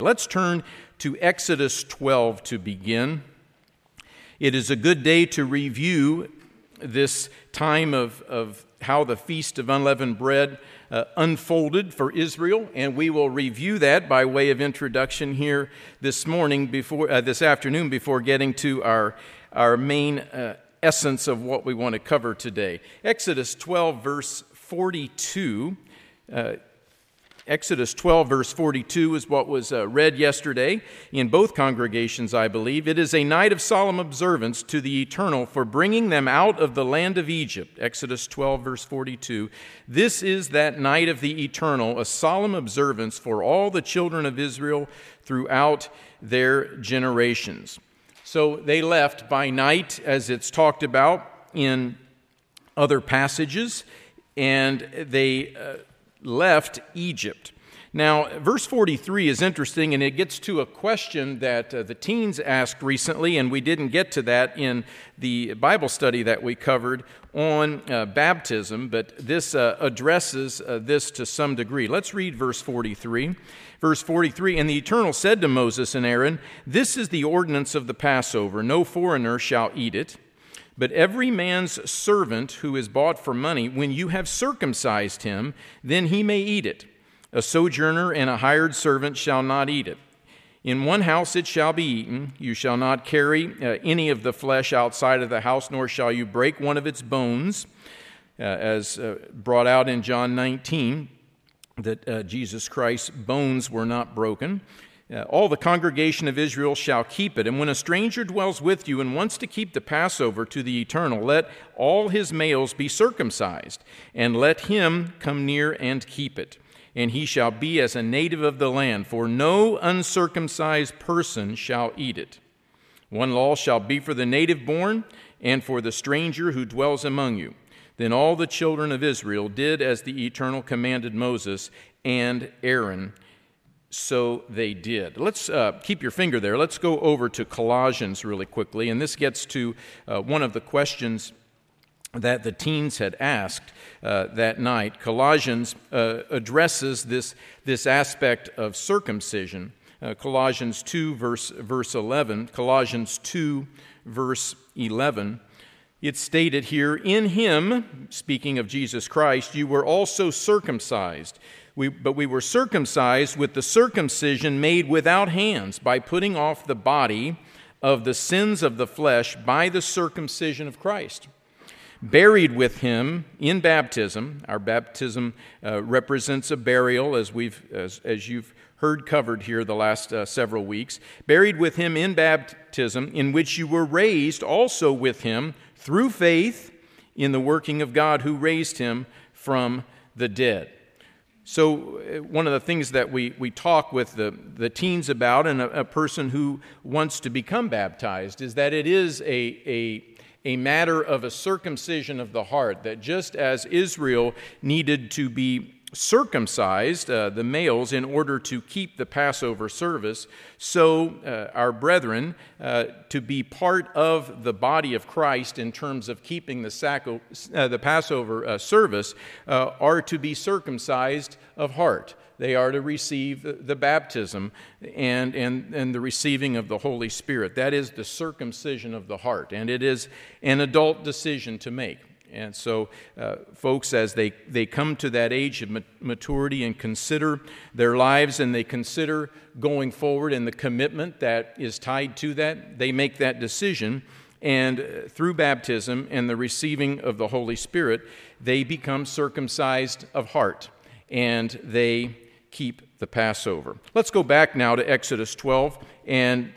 Let's turn to Exodus 12 to begin. It is a good day to review this time of, of how the Feast of Unleavened Bread uh, unfolded for Israel, and we will review that by way of introduction here this morning, before uh, this afternoon, before getting to our our main uh, essence of what we want to cover today. Exodus 12, verse 42. Exodus 12, verse 42 is what was uh, read yesterday in both congregations, I believe. It is a night of solemn observance to the eternal for bringing them out of the land of Egypt. Exodus 12, verse 42. This is that night of the eternal, a solemn observance for all the children of Israel throughout their generations. So they left by night, as it's talked about in other passages, and they. Uh, left Egypt. Now, verse 43 is interesting, and it gets to a question that uh, the teens asked recently, and we didn't get to that in the Bible study that we covered on uh, baptism, but this uh, addresses uh, this to some degree. Let's read verse 43. Verse 43 And the Eternal said to Moses and Aaron, This is the ordinance of the Passover. No foreigner shall eat it. But every man's servant who is bought for money, when you have circumcised him, then he may eat it. A sojourner and a hired servant shall not eat it. In one house it shall be eaten. You shall not carry uh, any of the flesh outside of the house, nor shall you break one of its bones, uh, as uh, brought out in John 19, that uh, Jesus Christ's bones were not broken. All the congregation of Israel shall keep it. And when a stranger dwells with you and wants to keep the Passover to the eternal, let all his males be circumcised, and let him come near and keep it. And he shall be as a native of the land, for no uncircumcised person shall eat it. One law shall be for the native born and for the stranger who dwells among you. Then all the children of Israel did as the Eternal commanded Moses and Aaron so they did. Let's uh, keep your finger there. Let's go over to Colossians really quickly. And this gets to uh, one of the questions that the teens had asked uh, that night. Colossians uh, addresses this, this aspect of circumcision. Uh, Colossians 2, verse, verse 11. Colossians 2, verse 11. It's stated here, In him, speaking of Jesus Christ, you were also circumcised we, but we were circumcised with the circumcision made without hands by putting off the body of the sins of the flesh by the circumcision of Christ. Buried with him in baptism. Our baptism uh, represents a burial, as, we've, as, as you've heard covered here the last uh, several weeks. Buried with him in baptism, in which you were raised also with him through faith in the working of God who raised him from the dead. So, uh, one of the things that we, we talk with the, the teens about and a, a, person who wants to become baptized is that it is a, a, a matter of a circumcision of the heart, that just as Israel needed to be circumcised, uh, the males, in order to keep the Passover service, so uh, our brethren, uh, to be part of the body of Christ in terms of keeping the, sacco, uh, the Passover uh, service, uh, are to be circumcised of heart. They are to receive the baptism and, and, and the receiving of the Holy Spirit. That is the circumcision of the heart, and it is an adult decision to make. And so, uh, folks, as they, they come to that age of maturity and consider their lives and they consider going forward and the commitment that is tied to that, they make that decision. And uh, through baptism and the receiving of the Holy Spirit, they become circumcised of heart and they keep the Passover. Let's go back now to Exodus 12 and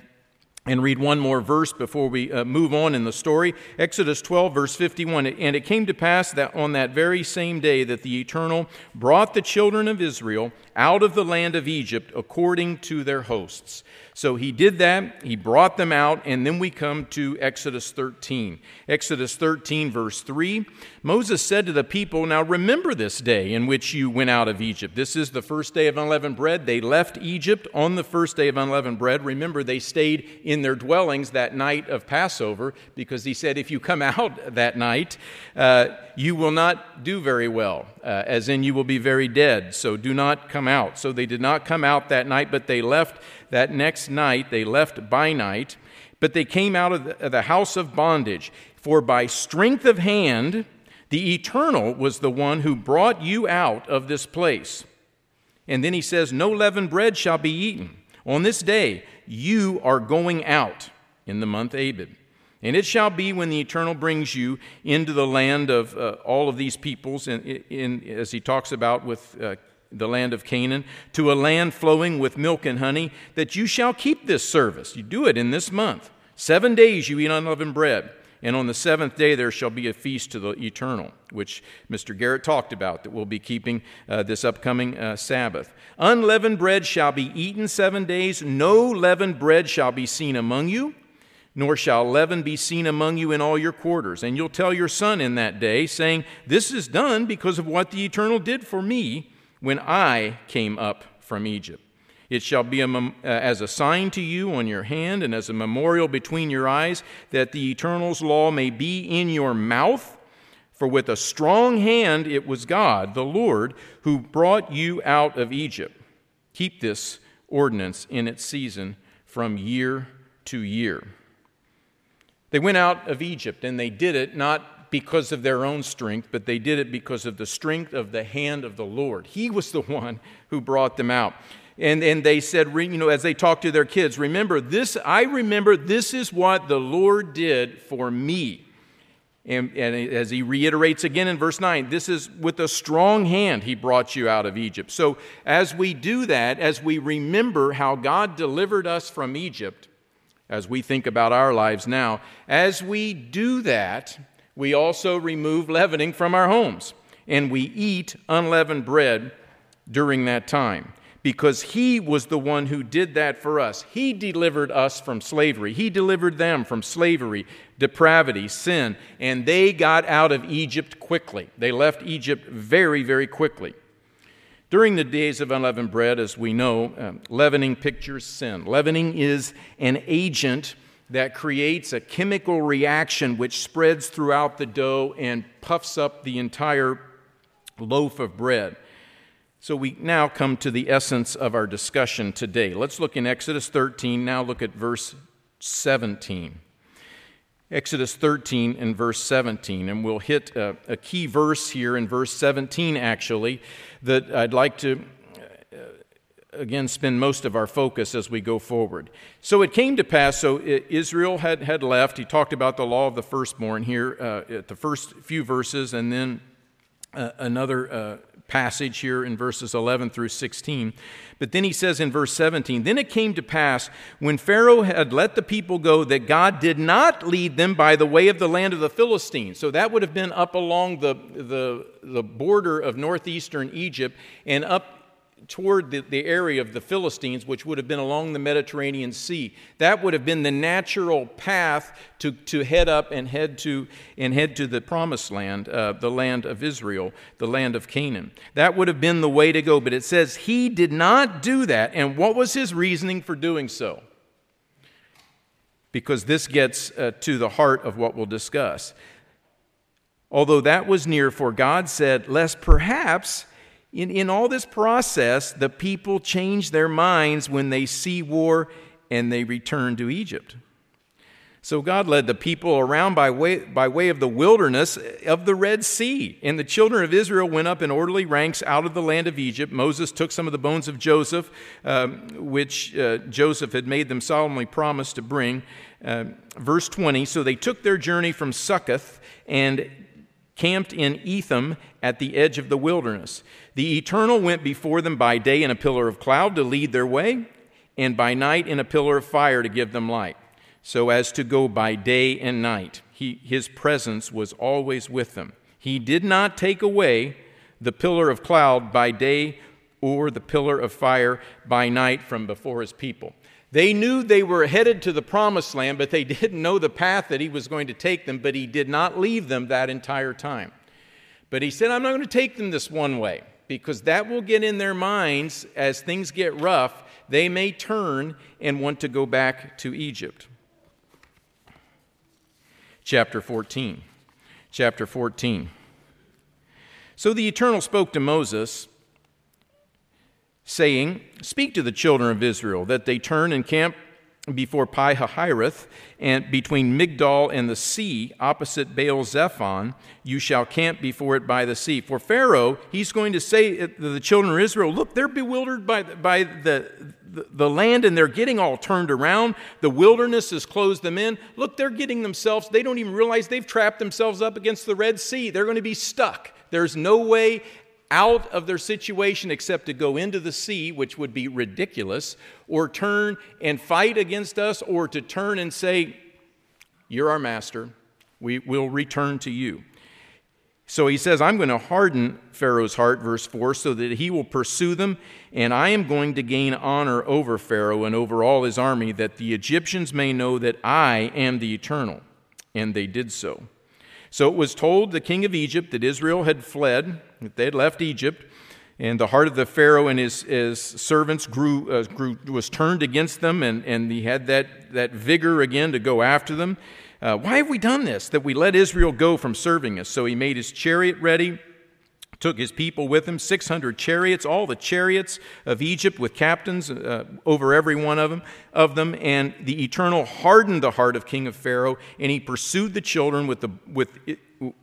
and read one more verse before we uh, move on in the story. Exodus 12, verse 51. And it came to pass that on that very same day that the Eternal brought the children of Israel out of the land of Egypt according to their hosts. So he did that, he brought them out, and then we come to Exodus 13. Exodus 13, verse 3 Moses said to the people, Now remember this day in which you went out of Egypt. This is the first day of unleavened bread. They left Egypt on the first day of unleavened bread. Remember, they stayed in their dwellings that night of Passover because he said, if you come out that night, uh, you will not do very well, uh, as in you will be very dead. So do not come out. So they did not come out that night, but they left that next night. They left by night, but they came out of the, house of bondage. For by strength of hand, the eternal was the one who brought you out of this place. And then he says, No leavened bread shall be eaten. On this day, you are going out in the month Abib. And it shall be when the Eternal brings you into the land of uh, all of these peoples, in, in, as he talks about with uh, the land of Canaan, to a land flowing with milk and honey, that you shall keep this service. You do it in this month. Seven days you eat unleavened bread. And on the seventh day there shall be a feast to the eternal, which Mr. Garrett talked about, that we'll be keeping uh, this upcoming uh, Sabbath. Unleavened bread shall be eaten seven days. No leavened bread shall be seen among you, nor shall leaven be seen among you in all your quarters. And you'll tell your son in that day, saying, This is done because of what the eternal did for me when I came up from Egypt. It shall be a mem- uh, as a sign to you on your hand and as a memorial between your eyes, that the Eternal's law may be in your mouth. For with a strong hand it was God, the Lord, who brought you out of Egypt. Keep this ordinance in its season from year to year. They went out of Egypt, and they did it not because of their own strength, but they did it because of the strength of the hand of the Lord. He was the one who brought them out and, and they said, you know, as they talked to their kids, remember this, I remember this is what the Lord did for me. And, and, as he reiterates again in verse 9, this is with a strong hand he brought you out of Egypt. So as we do that, as we remember how God delivered us from Egypt, as we think about our lives now, as we do that, we also remove leavening from our homes and we eat unleavened bread during that time because he was the one who did that for us. He delivered us from slavery, he delivered them from slavery, depravity, sin, and they got out of Egypt quickly. They left Egypt very, very quickly. During the days of unleavened bread, as we know, um, leavening pictures sin. Leavening is an agent that creates a chemical reaction which spreads throughout the dough and puffs up the entire loaf of bread. So we now come to the essence of our discussion today. Let's look in Exodus 13, now look at verse 17. Exodus 13 and verse 17, and we'll hit a, a key verse here in verse 17, actually, that I'd like to again spend most of our focus as we go forward. So it came to pass, so Israel had, had left. He talked about the law of the firstborn here uh, at the first few verses, and then uh, another uh, passage here in verses 11 through 16. But then he says in verse 17 Then it came to pass when Pharaoh had let the people go that God did not lead them by the way of the land of the Philistines. So that would have been up along the, the, the border of northeastern Egypt and up toward the, the area of the Philistines, which would have been along the Mediterranean Sea. That would have been the natural path to, to head up and head to, and head to the promised land, uh, the land of Israel, the land of Canaan. That would have been the way to go. But it says he did not do that. And what was his reasoning for doing so? Because this gets uh, to the heart of what we'll discuss. Although that was near, for God said, lest perhaps in, in all this process, the people change their minds when they see war and they return to Egypt. So God led the people around by way, by way of the wilderness of the Red Sea. And the children of Israel went up in orderly ranks out of the land of Egypt. Moses took some of the bones of Joseph, um, which uh, Joseph had made them solemnly promise to bring. Uh, verse 20 So they took their journey from Succoth and camped in Etham at the edge of the wilderness. The Eternal went before them by day in a pillar of cloud to lead their way, and by night in a pillar of fire to give them light, so as to go by day and night. He, his presence was always with them. He did not take away the pillar of cloud by day or the pillar of fire by night from before his people. They knew they were headed to the promised land, but they didn't know the path that he was going to take them, but he did not leave them that entire time. But he said, I'm not going to take them this one way because that will get in their minds as things get rough. They may turn and want to go back to Egypt. Chapter 14. Chapter 14. So the Eternal spoke to Moses, saying, Speak to the children of Israel that they turn and camp before Pi Hahiroth, and between Migdol and the sea, opposite Baal Zephon, you shall camp before it by the sea. For Pharaoh, he's going to say uh, to the children of Israel, Look, they're bewildered by, by the, the, the land and they're getting all turned around. The wilderness has closed them in. Look, they're getting themselves, they don't even realize they've trapped themselves up against the Red Sea. They're going to be stuck. There's no way out of their situation except to go into the sea, which would be ridiculous, or turn and fight against us, or to turn and say, You're our master. We will return to you. So he says, I'm going to harden Pharaoh's heart, verse 4, so that he will pursue them, and I am going to gain honor over Pharaoh and over all his army, that the Egyptians may know that I am the eternal. And they did so. So it was told the king of Egypt that Israel had fled, that they had left Egypt, and the heart of the Pharaoh and his, his servants grew, uh, grew, was turned against them, and, and he had that, that vigor again to go after them. Uh, why have we done this? That we let Israel go from serving us. So he made his chariot ready took his people with him 600 chariots all the chariots of egypt with captains uh, over every one of them of them and the eternal hardened the heart of king of pharaoh and he pursued the children with the with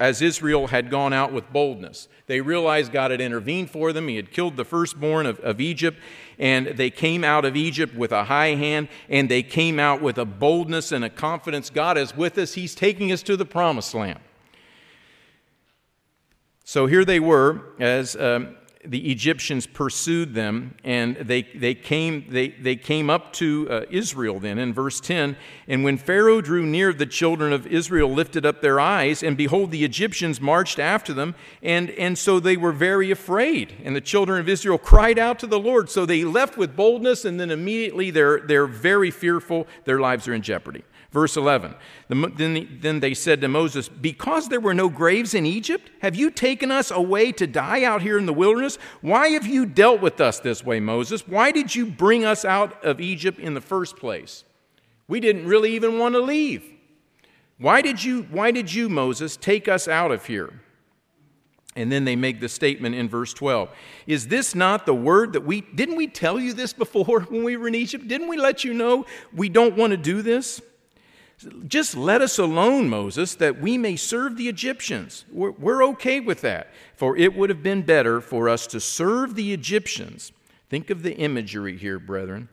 as israel had gone out with boldness. They realized god had intervened for them. He had killed the firstborn of, of egypt and they came out of egypt with a high hand and they came out with a boldness and a confidence. God is with us. He's taking us to the promised land so here they were as um, the Egyptians pursued them, and they, they, came, they, they came up to uh, Israel then in verse 10. And when Pharaoh drew near, the children of Israel lifted up their eyes, and behold, the Egyptians marched after them, and, and so they were very afraid. And the children of Israel cried out to the Lord. So they left with boldness, and then immediately they're, they're very fearful. Their lives are in jeopardy. Verse 11 Then they said to Moses, Because there were no graves in Egypt, have you taken us away to die out here in the wilderness? Why have you dealt with us this way, Moses? Why did you bring us out of Egypt in the first place? We didn't really even want to leave. Why did you, why did you Moses, take us out of here? And then they make the statement in verse 12 Is this not the word that we didn't we tell you this before when we were in Egypt? Didn't we let you know we don't want to do this? Just let us alone, Moses, that we may serve the Egyptians. We're, we're, okay with that. For it would have been better for us to serve the Egyptians. Think of the imagery here, brethren.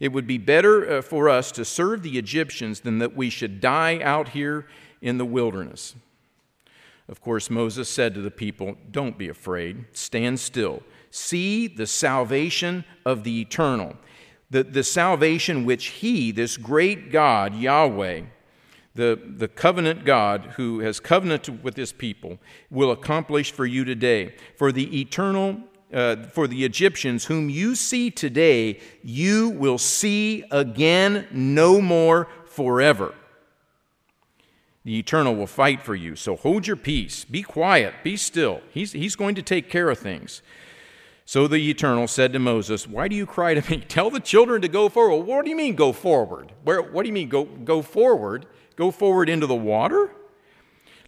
It would be better uh, for us to serve the Egyptians than that we should die out here in the wilderness. Of course, Moses said to the people, Don't be afraid, stand still. See the salvation of the eternal the, the salvation which He, this great God, Yahweh, the, the covenant God who has covenanted with His people, will accomplish for you today. For the eternal, uh, for the Egyptians whom you see today, you will see again no more forever. The eternal will fight for you. So hold your peace. Be quiet. Be still. He's, he's going to take care of things. So the Eternal said to Moses, Why do you cry to me? Tell the children to go forward. What do you mean go forward? Where, what do you mean go, go forward? Go forward into the water?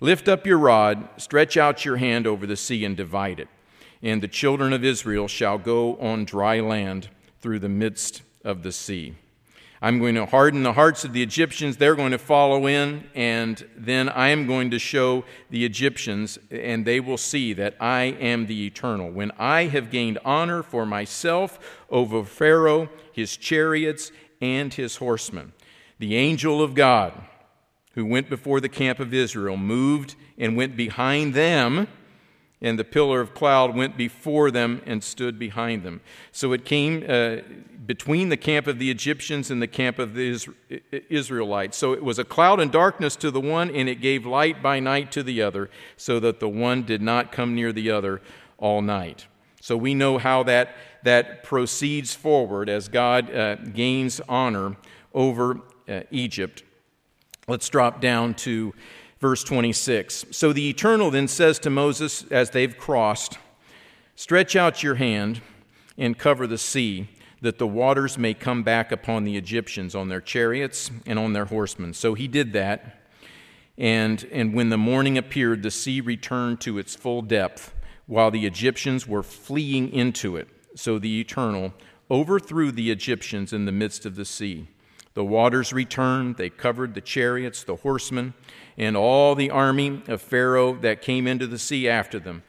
Lift up your rod, stretch out your hand over the sea, and divide it. And the children of Israel shall go on dry land through the midst of the sea. I'm going to harden the hearts of the Egyptians. They're going to follow in, and then I am going to show the Egyptians, and they will see that I am the eternal. When I have gained honor for myself over Pharaoh, his chariots, and his horsemen, the angel of God who went before the camp of Israel moved and went behind them and the pillar of cloud went before them and stood behind them. So it came uh, between the camp of the Egyptians and the camp of the Israelites. So it was a cloud and darkness to the one, and it gave light by night to the other, so that the one did not come near the other all night. So we know how that, that proceeds forward as God uh, gains honor over uh, Egypt. Let's drop down to verse 26. So the Eternal then says to Moses as they've crossed, Stretch out your hand and cover the sea, that the waters may come back upon the Egyptians on their chariots and on their horsemen. So he did that. And, and when the morning appeared, the sea returned to its full depth, while the Egyptians were fleeing into it. So the Eternal overthrew the Egyptians in the midst of the sea. The waters returned, they covered the chariots, the horsemen, and all the army of Pharaoh that came into the sea after them.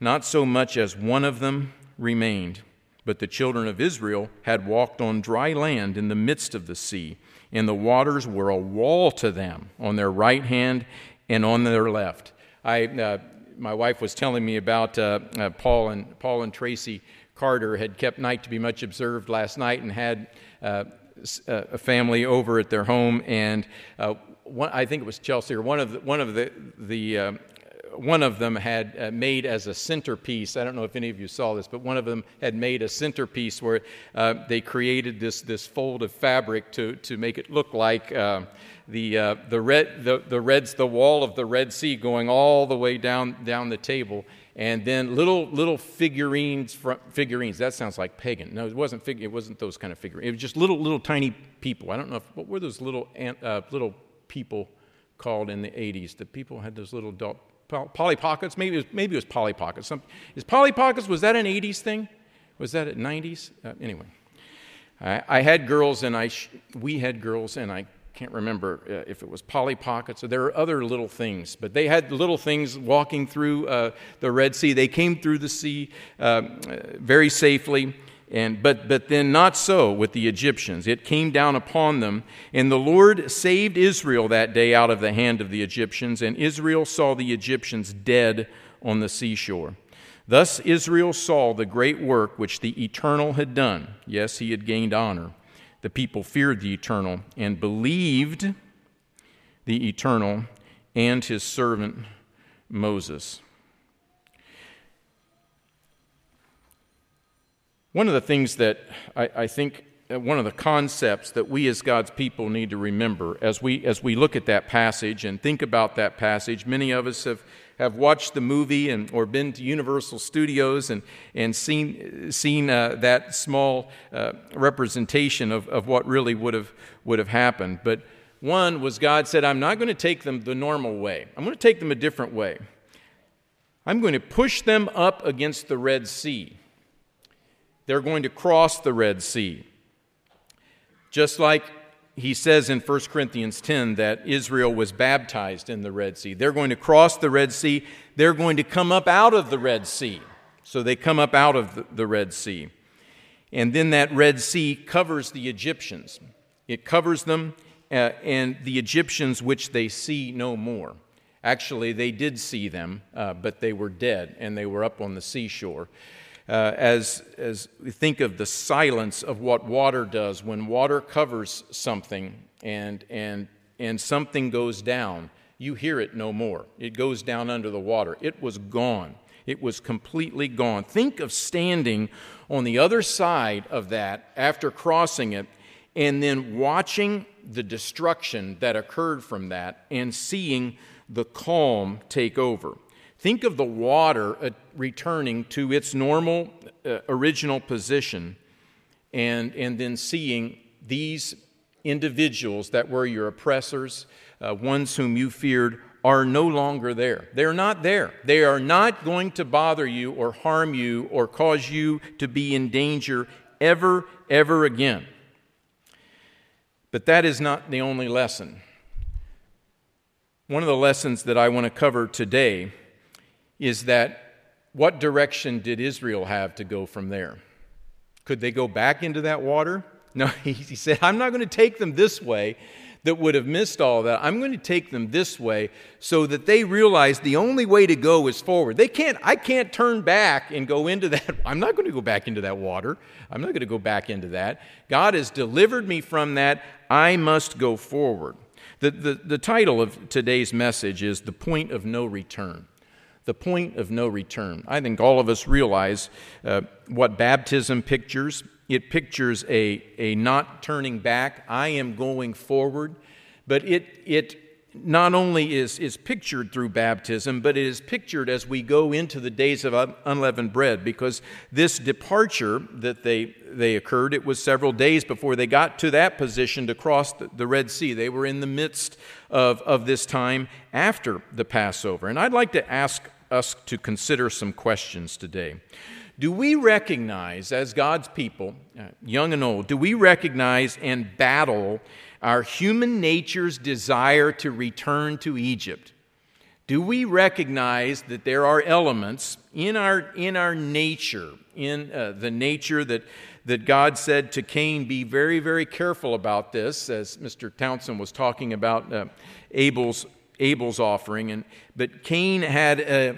Not so much as one of them remained. But the children of Israel had walked on dry land in the midst of the sea, and the waters were a wall to them on their right hand and on their left. I, uh, my wife was telling me about uh, uh, Paul and Paul and Tracy Carter had kept night to be much observed last night and had uh, uh, a family over at their home, and uh, one, I think it was Chelsea or one of the, one of the the um, one of them had uh, made as a centerpiece. I don't know if any of you saw this, but one of them had made a centerpiece where uh, they created this, this fold of fabric to, to make it look like uh, the, the, red, the, the, Reds, the wall of the Red Sea going all the way down, down the table. And then little little figurines, figurines. That sounds like pagan. No, it wasn't. Fig, it wasn't those kind of figurines. It was just little little tiny people. I don't know if, what were those little uh, little people called in the 80s. The people had those little adult Polly Pockets. Maybe it was, maybe it was Polly Pockets. Some, is Polly Pockets, was that an 80s thing? Was that at 90s? Uh, anyway, I, I, had girls and I, sh- we had girls and I can't remember uh, if it was Polly Pockets or there are other little things, but they had little things walking through uh, the Red Sea. They came through the sea um, very safely. And, but, but then not so with the Egyptians. It came down upon them, and the Lord saved Israel that day out of the hand of the Egyptians, and Israel saw the Egyptians dead on the seashore. Thus Israel saw the great work which the Eternal had done. Yes, he had gained honor. The people feared the Eternal and believed the Eternal and his servant Moses. One of the things that I, I think, uh, one of the concepts that we as God's people need to remember as we, as we look at that passage and think about that passage, many of us have, have watched the movie and, or been to Universal Studios and, and seen, seen uh, that small uh, representation of, of what really would have, would have happened. But one was God said, I'm not going to take them the normal way, I'm going to take them a different way. I'm going to push them up against the Red Sea. They're going to cross the Red Sea. Just like he says in 1 Corinthians 10 that Israel was baptized in the Red Sea. They're going to cross the Red Sea. They're going to come up out of the Red Sea. So they come up out of the Red Sea. And then that Red Sea covers the Egyptians. It covers them uh, and the Egyptians, which they see no more. Actually, they did see them, uh, but they were dead and they were up on the seashore uh, as, as we think of the silence of what water does when water covers something and, and, and something goes down, you hear it no more. It goes down under the water. It was gone. It was completely gone. Think of standing on the other side of that after crossing it and then watching the destruction that occurred from that and seeing the calm take over. Think of the water uh, returning to its normal uh, original position and, and then seeing these individuals that were your oppressors, uh, ones whom you feared, are no longer there. They're not there. They are not going to bother you or harm you or cause you to be in danger ever, ever again. But that is not the only lesson. One of the lessons that I want to cover today is that what direction did Israel have to go from there? Could they go back into that water? No, he said, I'm not going to take them this way that would have missed all that. I'm going to take them this way so that they realize the only way to go is forward. They can't, I can't turn back and go into that. I'm not going to go back into that water. I'm not going to go back into that. God has delivered me from that. I must go forward. The, the, the title of today's message is The Point of No Return the point of no return. I think all of us realize uh, what baptism pictures. It pictures a, a not turning back, I am going forward, but it, it not only is, is pictured through baptism, but it is pictured as we go into the days of unleavened bread, because this departure that they, they occurred, it was several days before they got to that position to cross the, the Red Sea. They were in the midst of, of this time after the Passover. And I'd like to ask us to consider some questions today. Do we recognize, as God's people, uh, young and old, do we recognize and battle our human nature's desire to return to Egypt? Do we recognize that there are elements in our, in our nature, in uh, the nature that, that God said to Cain, be very, very careful about this, as Mr. Townsend was talking about uh, Abel's, Abel's offering. And, but Cain had. Uh,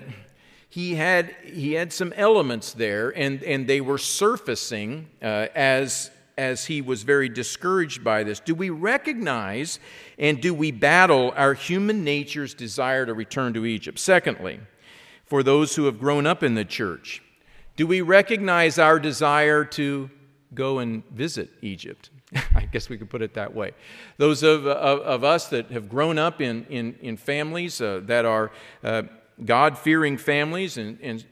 he had, he had some elements there, and, and they were surfacing uh, as, as he was very discouraged by this. Do we recognize and do we battle our human nature's desire to return to Egypt? Secondly, for those who have grown up in the church, do we recognize our desire to go and visit Egypt? I guess we could put it that way. Those of, of, of us that have grown up in, in, in families uh, that are uh, God fearing families and, and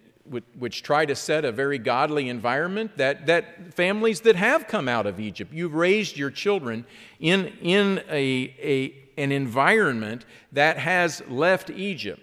which try to set a very godly environment, that, that families that have come out of Egypt, you've raised your children in, in a, a, an environment that has left Egypt.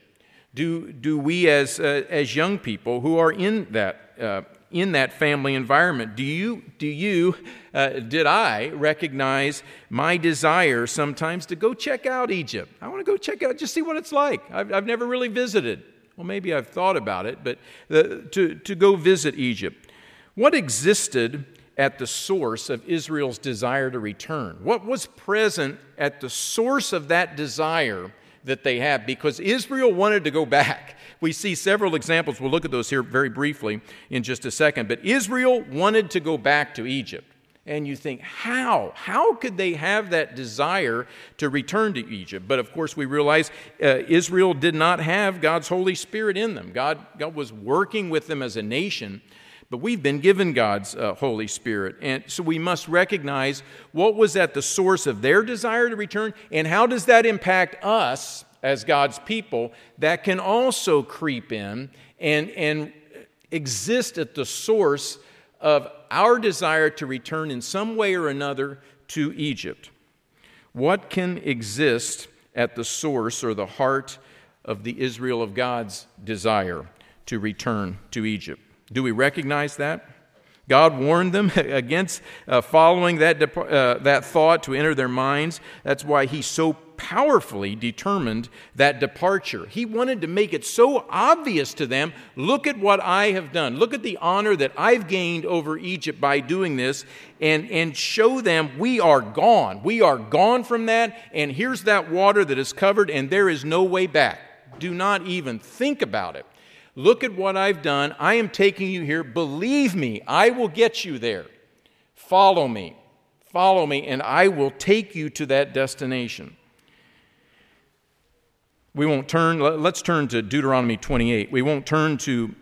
Do, do we, as, uh, as young people who are in that, uh, in that family environment, do you, do you uh, did I recognize my desire sometimes to go check out Egypt? I want to go check out, just see what it's like. I've, I've never really visited. Well, maybe I've thought about it, but the, to, to go visit Egypt. What existed at the source of Israel's desire to return? What was present at the source of that desire that they have Because Israel wanted to go back. We see several examples. We'll look at those here very briefly in just a second. But Israel wanted to go back to Egypt. And you think, how? How could they have that desire to return to Egypt? But of course, we realize uh, Israel did not have God's Holy Spirit in them. God, God was working with them as a nation, but we've been given God's uh, Holy Spirit. And so we must recognize what was at the source of their desire to return, and how does that impact us as God's people that can also creep in and, and exist at the source of our desire to return in some way or another to Egypt. What can exist at the source or the heart of the Israel of God's desire to return to Egypt? Do we recognize that? God warned them against uh, following that, uh, that thought to enter their minds. That's why He so powerfully determined that departure. He wanted to make it so obvious to them look at what I have done. Look at the honor that I've gained over Egypt by doing this, and, and show them we are gone. We are gone from that, and here's that water that is covered, and there is no way back. Do not even think about it. Look at what I've done. I am taking you here. Believe me, I will get you there. Follow me. Follow me, and I will take you to that destination. We won't turn, let's turn to Deuteronomy 28. We won't turn to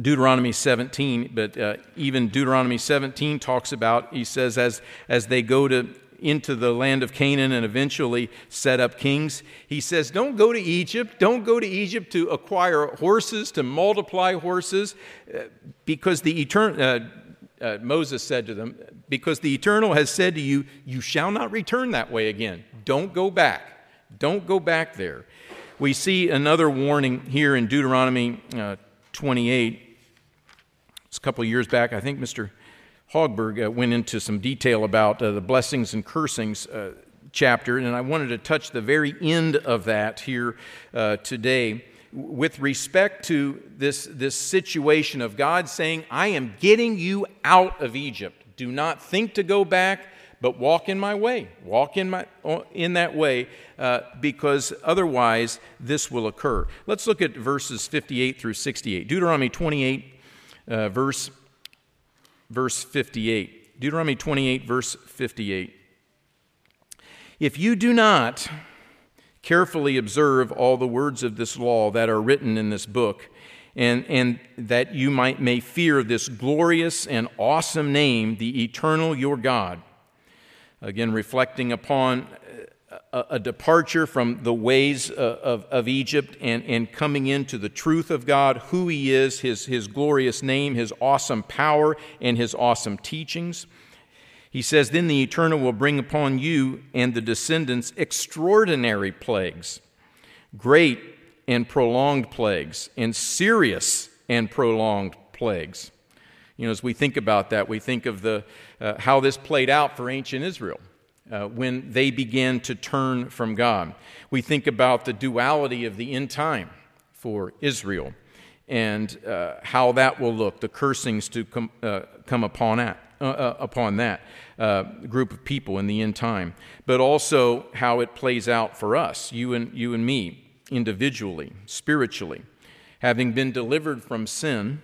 Deuteronomy 17, but uh, even Deuteronomy 17 talks about, he says, as, as they go to, into the land of Canaan and eventually set up kings, he says, Don't go to Egypt. Don't go to Egypt to acquire horses, to multiply horses, uh, because the eternal. Uh, uh, Moses said to them, Because the eternal has said to you, You shall not return that way again. Don't go back. Don't go back there. We see another warning here in Deuteronomy uh, 28. It's a couple years back. I think Mr. Hogberg uh, went into some detail about uh, the blessings and cursings uh, chapter, and I wanted to touch the very end of that here uh, today with respect to this, this situation of God saying, I am getting you out of Egypt. Do not think to go back but walk in my way. Walk in, my, in that way, uh, because otherwise this will occur. Let's look at verses 58 through 68. Deuteronomy 28, uh, verse, verse 58. Deuteronomy 28, verse 58. If you do not carefully observe all the words of this law that are written in this book, and, and that you might may fear this glorious and awesome name, the eternal your God, Again, reflecting upon uh, a, departure from the ways uh, of, of Egypt and, and coming into the truth of God, who He is, his, his glorious name, His awesome power, and His awesome teachings. He says, Then the Eternal will bring upon you and the descendants extraordinary plagues, great and prolonged plagues, and serious and prolonged plagues. You know, as we think about that, we think of the, uh, how this played out for ancient Israel uh, when they began to turn from God. We think about the duality of the end time for Israel and uh, how that will look, the cursings to come, uh, come upon, that, uh, uh, upon that uh, group of people in the end time, but also how it plays out for us, you and, you and me, individually, spiritually. Having been delivered from sin,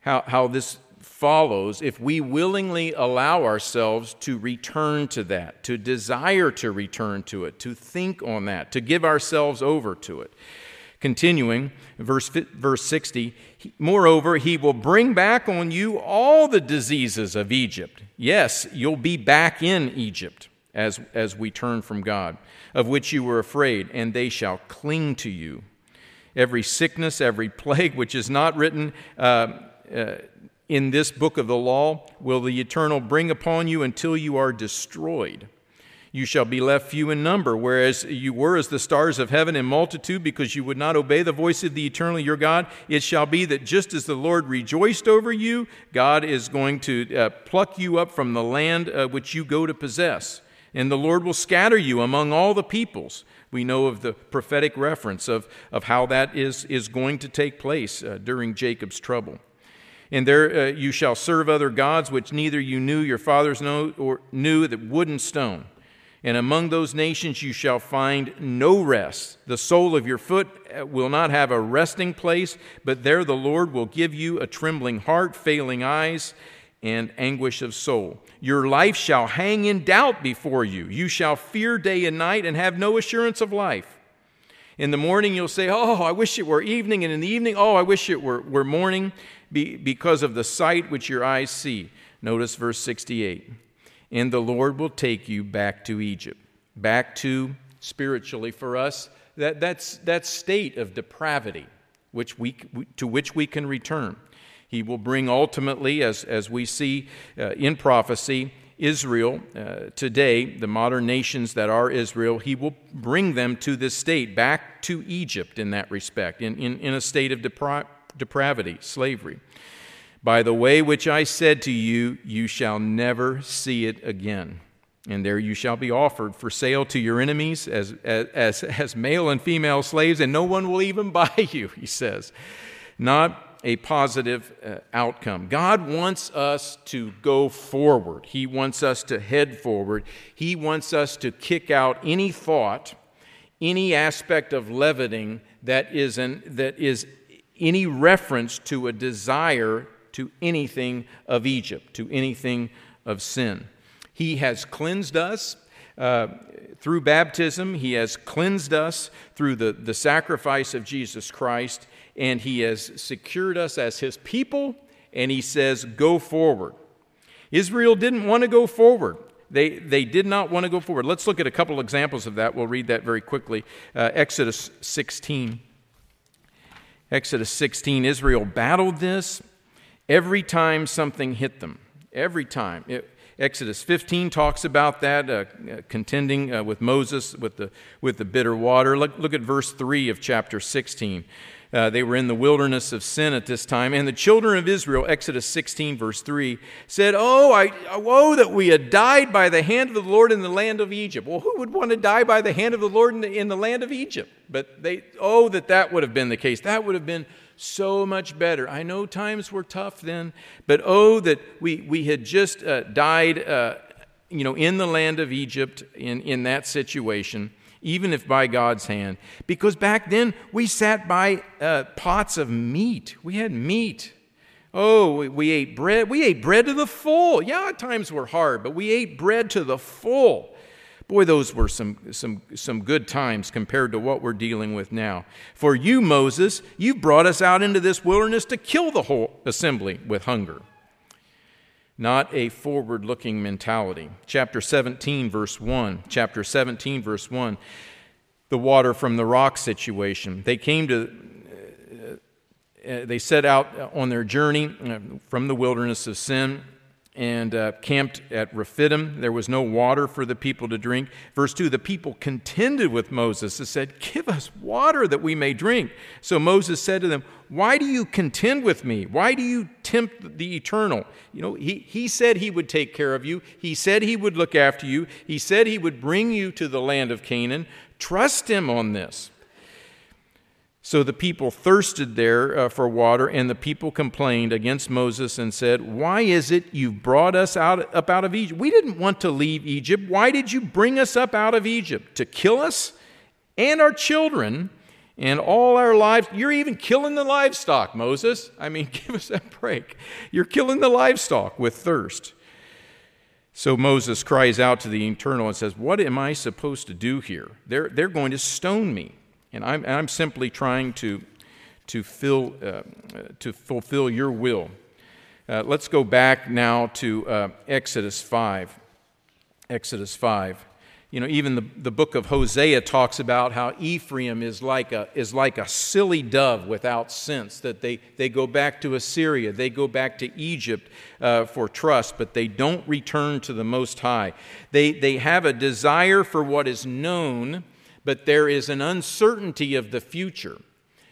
how, how this follows if we willingly allow ourselves to return to that, to desire to return to it, to think on that, to give ourselves over to it. Continuing, verse, verse 60, moreover, he will bring back on you all the diseases of Egypt. Yes, you'll be back in Egypt as, as we turn from God, of which you were afraid, and they shall cling to you. Every sickness, every plague which is not written, uh, uh, in this book of the law will the Eternal bring upon you until you are destroyed. You shall be left few in number, whereas you were as the stars of heaven in multitude, because you would not obey the voice of the Eternal your God. It shall be that just as the Lord rejoiced over you, God is going to uh, pluck you up from the land uh, which you go to possess. And the Lord will scatter you among all the peoples. We know of the prophetic reference of, of how that is, is going to take place uh, during Jacob's trouble. And there uh, you shall serve other gods which neither you knew your fathers know or knew that wood and stone. And among those nations you shall find no rest. The sole of your foot uh, will not have a resting place, but there the Lord will give you a trembling heart, failing eyes, and anguish of soul. Your life shall hang in doubt before you. You shall fear day and night and have no assurance of life. In the morning you'll say, Oh, I wish it were evening. And in the evening, Oh, I wish it were, were morning be, because of the sight which your eyes see. Notice verse 68. And the Lord will take you back to Egypt, back to spiritually for us, that, that's that state of depravity which we, to which we can return. He will bring ultimately, as, as we see uh, in prophecy, Israel uh, today, the modern nations that are Israel, he will bring them to this state, back to Egypt in that respect, in, in, in a state of depri- depravity, slavery. By the way which I said to you, you shall never see it again. And there you shall be offered for sale to your enemies as, as, as, male and female slaves, and no one will even buy you, he says. Not a positive uh, outcome. God wants us to go forward, He wants us to head forward, He wants us to kick out any thought, any aspect of leavening that is, an, that is any reference to a desire to anything of Egypt, to anything of sin. He has cleansed us uh, through baptism, He has cleansed us through the, the sacrifice of Jesus Christ, and He has secured us as His people, and He says, Go forward. Israel didn't want to go forward. They, they did not want to go forward. Let's look at a couple examples of that. We'll read that very quickly. Uh, Exodus 16. Exodus 16, Israel battled this every time something hit them. Every time. It, Exodus 15 talks about that, uh, contending uh, with Moses with the, with the bitter water. Look, look at verse 3 of chapter 16. Uh, they were in the wilderness of sin at this time. And the children of Israel, Exodus 16, verse 3, said, Oh, I, woe that we had died by the hand of the Lord in the land of Egypt. Well, who would want to die by the hand of the Lord in the, in the land of Egypt? But they, oh, that that would have been the case. That would have been so much better. I know times were tough then, but oh, that we, we had just uh, died, uh, you know, in the land of Egypt in, in that situation even if by God's hand. Because back then we sat by uh, pots of meat. We had meat. Oh, we, we ate bread. We ate bread to the full. Yeah, times were hard, but we ate bread to the full. Boy, those were some, some, some good times compared to what we're dealing with now. For you, Moses, you brought us out into this wilderness to kill the whole assembly with hunger. Not a forward looking mentality. Chapter 17, verse 1. Chapter 17, verse 1. The water from the rock situation. They came to, uh, uh, they set out on their journey uh, from the wilderness of sin and uh, camped at Rephidim. There was no water for the people to drink. Verse 2 the people contended with Moses and said, Give us water that we may drink. So Moses said to them, Why do you contend with me? Why do you tempt the eternal? You know, he, he said he would take care of you, he said he would look after you, he said he would bring you to the land of Canaan. Trust him on this. So the people thirsted there uh, for water, and the people complained against Moses and said, Why is it you've brought us out, up out of Egypt? We didn't want to leave Egypt. Why did you bring us up out of Egypt? To kill us and our children and all our lives? You're even killing the livestock, Moses. I mean, give us a break. You're killing the livestock with thirst. So Moses cries out to the Eternal and says, What am I supposed to do here? They're, they're going to stone me. And I'm, and I'm simply trying to, to, fill, uh, to fulfill your will. Uh, let's go back now to uh, Exodus 5. Exodus 5. You know, even the, the book of Hosea talks about how Ephraim is like a, is like a silly dove without sense, that they, they go back to Assyria, they go back to Egypt uh, for trust, but they don't return to the Most High. They, they have a desire for what is known but there is an uncertainty of the future.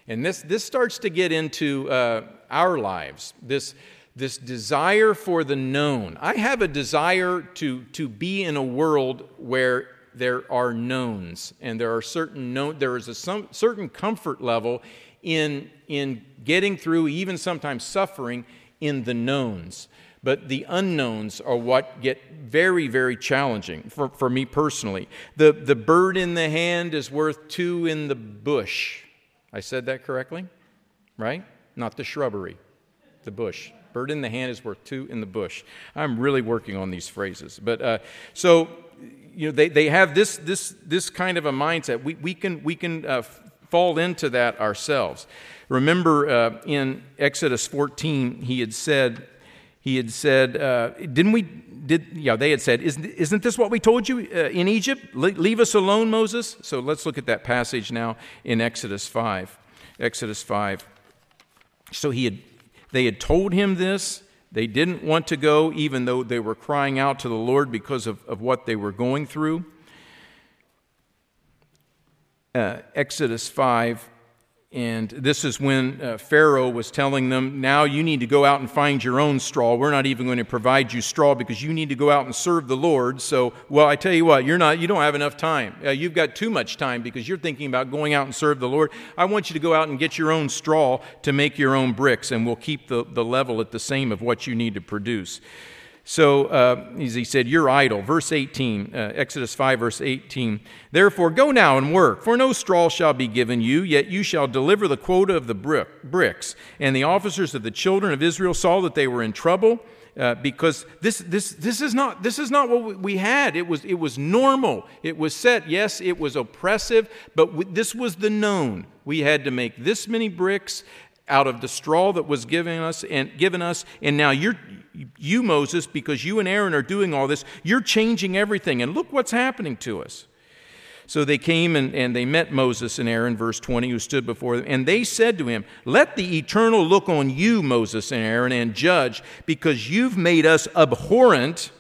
And this, this starts to get into uh, our lives, this, this desire for the known. I have a desire to, to be in a world where there are knowns and there are certain known, there is a some, certain comfort level in, in getting through, even sometimes suffering, in the knowns but the unknowns are what get very, very challenging for, for me personally. The, the bird in the hand is worth two in the bush. I said that correctly? Right? Not the shrubbery, the bush. Bird in the hand is worth two in the bush. I'm really working on these phrases. But uh, so, you know, they, they have this, this, this kind of a mindset. We, we can, we can uh, fall into that ourselves. Remember uh, in Exodus 14, he had said, he had said, uh, Didn't we? Did, yeah, they had said, Isn't, isn't this what we told you uh, in Egypt? Le- leave us alone, Moses. So let's look at that passage now in Exodus 5. Exodus 5. So he had, they had told him this. They didn't want to go, even though they were crying out to the Lord because of, of what they were going through. Uh, Exodus 5 and this is when uh, Pharaoh was telling them, Now you need to go out and find your own straw. We're not even going to provide you straw because you need to go out and serve the Lord. So, well, I tell you what, you're not, you don't have enough time. Uh, you've got too much time because you're thinking about going out and serve the Lord. I want you to go out and get your own straw to make your own bricks, and we'll keep the, the level at the same of what you need to produce. So uh, he said, You're idle. Verse 18, uh, Exodus 5, verse 18. Therefore, go now and work, for no straw shall be given you, yet you shall deliver the quota of the brick, bricks. And the officers of the children of Israel saw that they were in trouble. Uh, because this, this, this, is not, this is not what we had. It was, it was normal. It was set. Yes, it was oppressive, but w- this was the known. We had to make this many bricks out of the straw that was given us and given us and now you're you moses because you and aaron are doing all this you're changing everything. And look what's happening to us. So they came and, and they met moses and aaron verse 20 who stood before them and they said to him let the eternal look on you moses and aaron and judge because you've made us abhorrent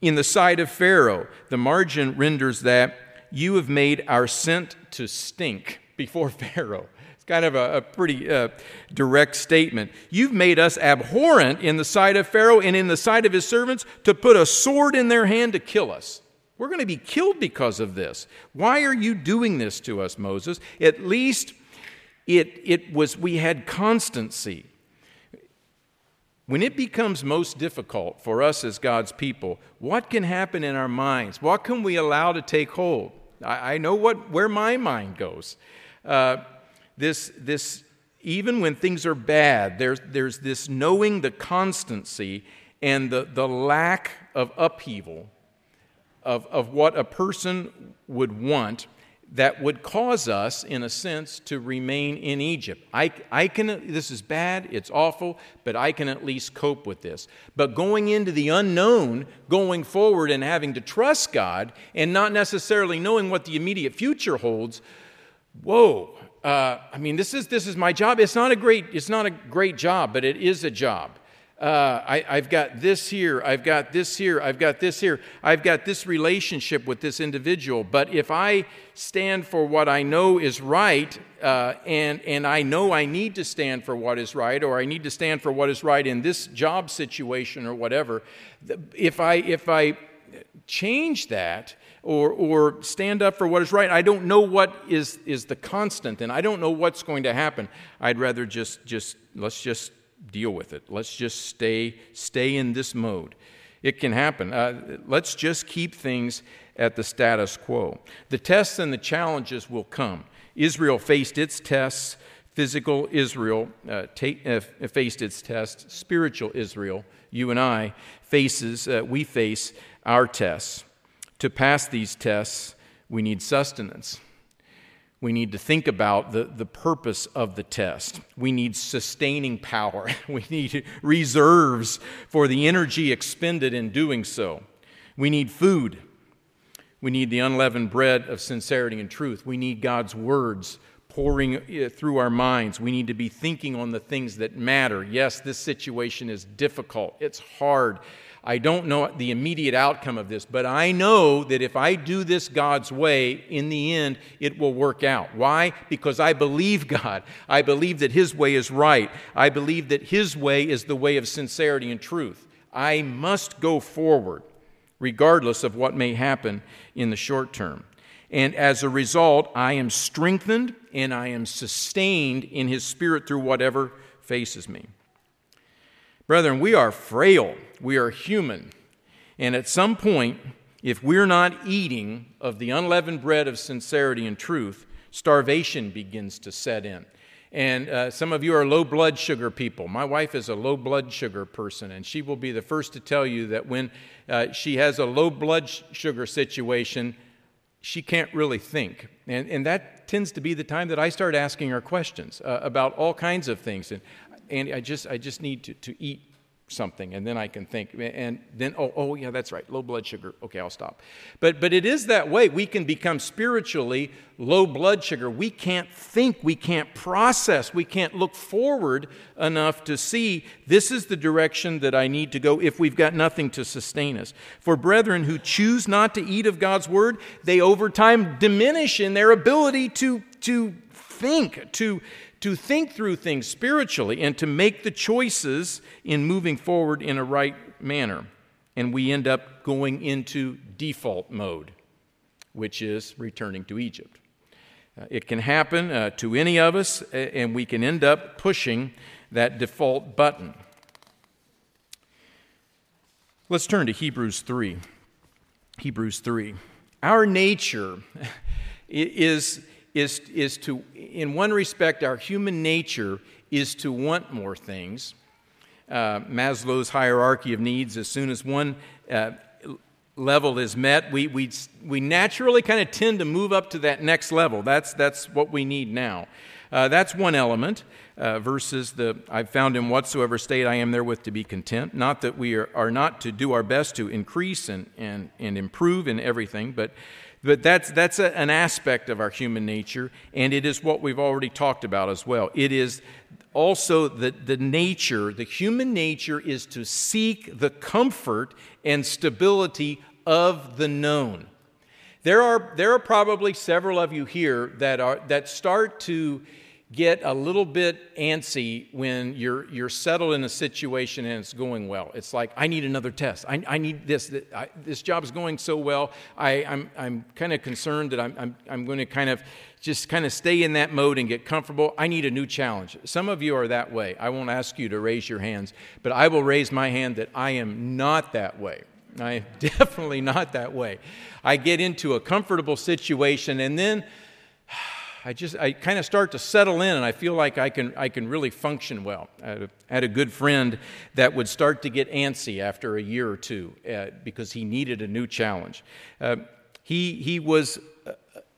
in the sight of pharaoh. The margin renders that you have made our scent to stink before pharaoh kind of a, a pretty uh, direct statement. You've made us abhorrent in the sight of Pharaoh and in the sight of his servants to put a sword in their hand to kill us. We're going to be killed because of this. Why are you doing this to us, Moses? At least it, it was, we had constancy. When it becomes most difficult for us as God's people, what can happen in our minds? What can we allow to take hold? I, I know what, where my mind goes. Uh, this, this even when things are bad, there's, there's this knowing the constancy and the, the lack of upheaval of, of what a person would want. that would cause us, in a sense, to remain in Egypt. I, I can, this is bad, it's awful, but I can at least cope with this. But going into the unknown, going forward and having to trust God and not necessarily knowing what the immediate future holds, whoa. Uh, I mean, this is, this is my job. It's not a great, it's not a great job, but it is a job uh, I, I've got this here, I've got this here, I've got this here, I've got this relationship with this individual. But if I stand for what I know is right, uh, and, and I know I need to stand for what is right, or I need to stand for what is right in this job situation or whatever, if I, if I change that, or, or stand up for what is right. I don't know what is, is the constant, and I don't know what's going to happen. I'd rather just, just let's just deal with it. Let's just stay, stay in this mode. It can happen. Uh, let's just keep things at the status quo. The tests and the challenges will come. Israel faced its tests. Physical Israel uh, uh, faced its tests. Spiritual Israel, you and I, faces, uh, we face our tests. To pass these tests, we need sustenance. We need to think about the, the purpose of the test. We need sustaining power. We need reserves for the energy expended in doing so. We need food. We need the unleavened bread of sincerity and truth. We need God's words pouring uh, through our minds. We need to be thinking on the things that matter. Yes, this situation is difficult, it's hard. I don't know the immediate outcome of this, but I know that if I do this God's way, in the end, it will work out. Why? Because I believe God. I believe that His way is right. I believe that His way is the way of sincerity and truth. I must go forward, regardless of what may happen in the short term. And as a result, I am strengthened and I am sustained in His Spirit through whatever faces me. Brethren, we are frail, we are human. And at some point, if we're not eating of the unleavened bread of sincerity and truth, starvation begins to set in. And uh, some of you are low blood sugar people. My wife is a low blood sugar person, and she will be the first to tell you that when uh, she has a low blood sugar situation, she can't really think. And, and that tends to be the time that I start asking her questions uh, about all kinds of things. And and I just, I just need to, to eat something and then I can think and then oh oh yeah that's right low blood sugar. Okay I'll stop. But but it is that way. We can become spiritually low blood sugar. We can't think we can't process we can't look forward enough to see this is the direction that I need to go if we've got nothing to sustain us. For brethren who choose not to eat of God's word they over time diminish in their ability to to think to to think through things spiritually and to make the choices in moving forward in a right manner. And we end up going into default mode, which is returning to Egypt. Uh, it can happen uh, to any of us, and we can end up pushing that default button. Let's turn to Hebrews 3. Hebrews 3. Our nature is is, is to, in one respect, our human nature is to want more things. Uh, Maslow's hierarchy of needs, as soon as one uh, level is met, we, we, we naturally kind of tend to move up to that next level. That's, that's what we need now. Uh, that's one element uh, versus the I've found in whatsoever state I am therewith to be content. Not that we are, are not to do our best to increase and, and, and improve in everything, but but that's, that's a, an aspect of our human nature, and it is what we've already talked about as well. It is also the, the nature, the human nature is to seek the comfort and stability of the known. There are, there are probably several of you here that, are, that start to get a little bit antsy when you're, you're settled in a situation and it's going well. It's like, I need another test. I, I need this. I, this job is going so well. I, I'm, I'm kind of concerned that I'm, I'm, I'm going to kind of just kind of stay in that mode and get comfortable. I need a new challenge. Some of you are that way. I won't ask you to raise your hands, but I will raise my hand that I am not that way. I am definitely not that way. I get into a comfortable situation and then I just I kind of start to settle in and I feel like I can I can really function well. I had a, good friend that would start to get antsy after a year or two uh, because he needed a new challenge. Uh, he he was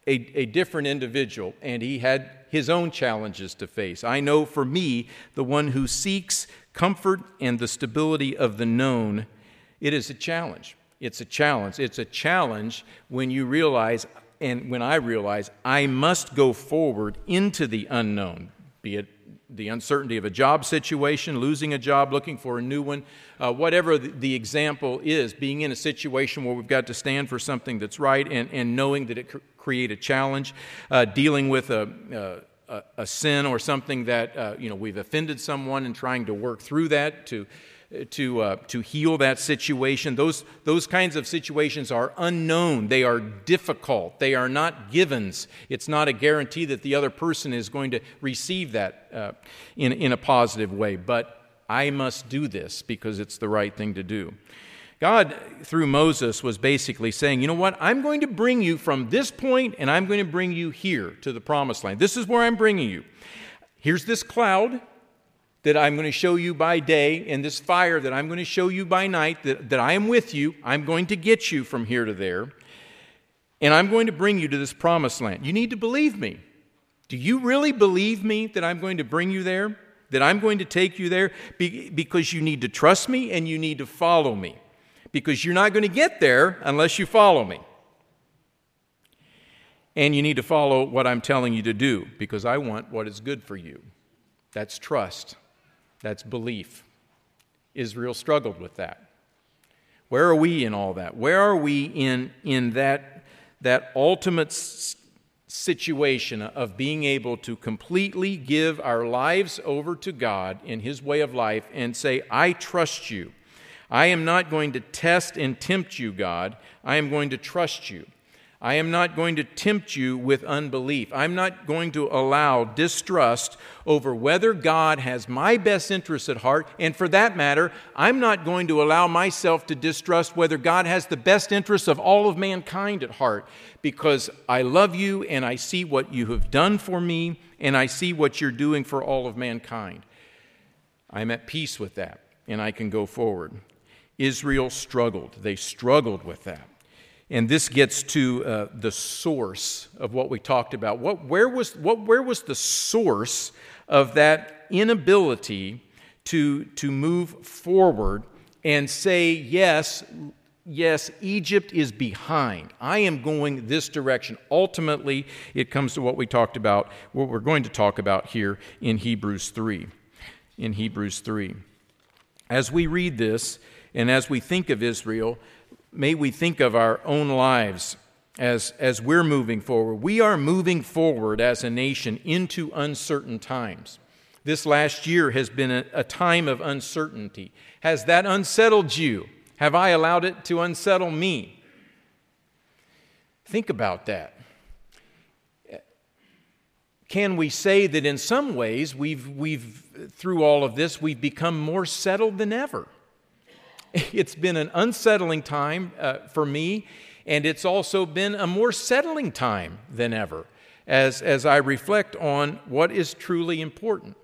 a, a different individual, and he had his own challenges to face. I know for me, the one who seeks comfort and the stability of the known, it is a challenge. It's a challenge. It's a challenge when you realize, and when I realize, I must go forward into the unknown, be it the uncertainty of a job situation, losing a job, looking for a new one, uh, whatever the, the, example is, being in a situation where we've got to stand for something that's right and, and knowing that it cr- create a challenge, uh, dealing with a, a, a, sin or something that uh, you know we've offended someone and trying to work through that to to, uh, to heal that situation. Those, those kinds of situations are unknown. They are difficult. They are not givens. It's not a guarantee that the other person is going to receive that uh, in, in a positive way. But I must do this because it's the right thing to do. God, through Moses, was basically saying, you know what? I'm going to bring you from this point and I'm going to bring you here to the promised land. This is where I'm bringing you. Here's this cloud that I'm going to show you by day, and this fire that I'm going to show you by night, that, that I am with you. I'm going to get you from here to there, and I'm going to bring you to this promised land. You need to believe me. Do you really believe me that I'm going to bring you there? That I'm going to take you there? Be, because you need to trust me and you need to follow me. Because you're not going to get there unless you follow me. And you need to follow what I'm telling you to do because I want what is good for you. That's trust. That's belief. Israel struggled with that. Where are we in all that? Where are we in, in that, that ultimate situation of being able to completely give our lives over to God in His way of life and say, I trust you. I am not going to test and tempt you, God. I am going to trust you. I am not going to tempt you with unbelief. I'm not going to allow distrust over whether God has my best interests at heart. And for that matter, I'm not going to allow myself to distrust whether God has the best interests of all of mankind at heart because I love you and I see what you have done for me and I see what you're doing for all of mankind. I'm at peace with that and I can go forward. Israel struggled. They struggled with that. And this gets to uh, the source of what we talked about. What, where, was, what, where was the source of that inability to, to move forward and say, yes, yes, Egypt is behind. I am going this direction. Ultimately, it comes to what we talked about, what we're going to talk about here in Hebrews 3. In Hebrews 3. As we read this and as we think of Israel, may we think of our own lives as, as we're moving forward. We are moving forward as a nation into uncertain times. This last year has been a, a time of uncertainty. Has that unsettled you? Have I allowed it to unsettle me? Think about that. Can we say that in some ways we've, we've through all of this, we've become more settled than ever? It's been an unsettling time uh, for me, and it's also been a more settling time than ever as, as I reflect on what is truly important.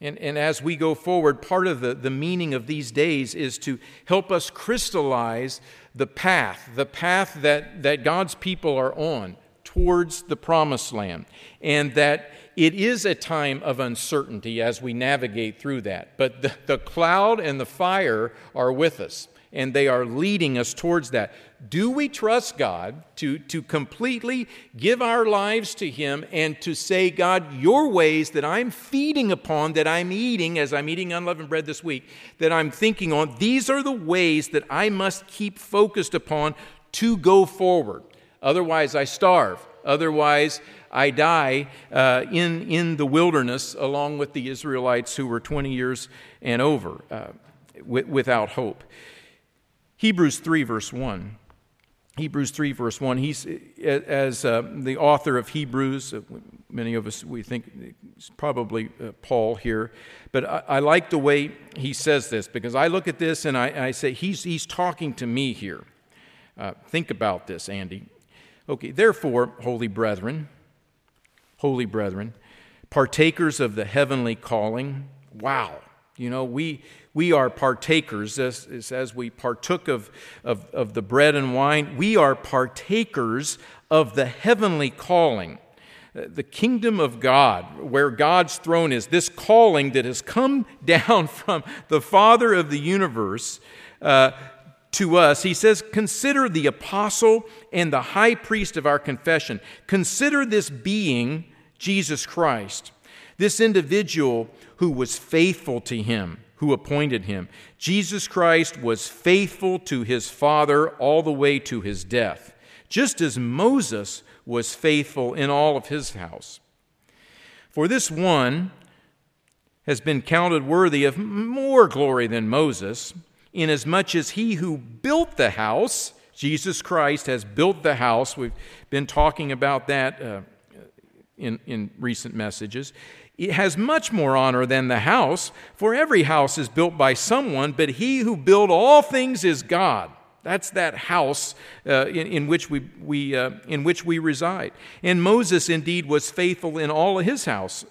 And, and as we go forward, part of the, the meaning of these days is to help us crystallize the path, the path that, that God's people are on towards the promised land. And that it is a time of uncertainty as we navigate through that, but the, the cloud and the fire are with us, and they are leading us towards that. Do we trust God to, to completely give our lives to Him and to say, God, your ways that I'm feeding upon, that I'm eating as I'm eating unleavened bread this week, that I'm thinking on, these are the ways that I must keep focused upon to go forward. Otherwise, I starve. Otherwise, I die uh, in, in the wilderness along with the Israelites who were 20 years and over uh, w- without hope. Hebrews 3, verse 1. Hebrews 3, verse 1. He's, as uh, the author of Hebrews, uh, many of us, we think it's probably uh, Paul here, but I, I, like the way he says this because I look at this and I, I say, he's, he's talking to me here. Uh, think about this, Andy. Okay, therefore, holy brethren, holy brethren, partakers of the heavenly calling. Wow. You know, we, we are partakers, as, as we partook of, of, of the bread and wine, we are partakers of the heavenly calling, uh, the kingdom of God, where God's throne is, this calling that has come down from the Father of the universe uh, to us, he says, Consider the apostle and the high priest of our confession. Consider this being, Jesus Christ, this individual who was faithful to him, who appointed him. Jesus Christ was faithful to his Father all the way to his death, just as Moses was faithful in all of his house. For this one has been counted worthy of more glory than Moses inasmuch as he who built the house, Jesus Christ, has built the house. We've been talking about that uh, in, in recent messages. It has much more honor than the house, for every house is built by someone, but he who built all things is God. That's that house uh, in, in, which we, we, uh, in which we reside. And Moses indeed was faithful in all his house.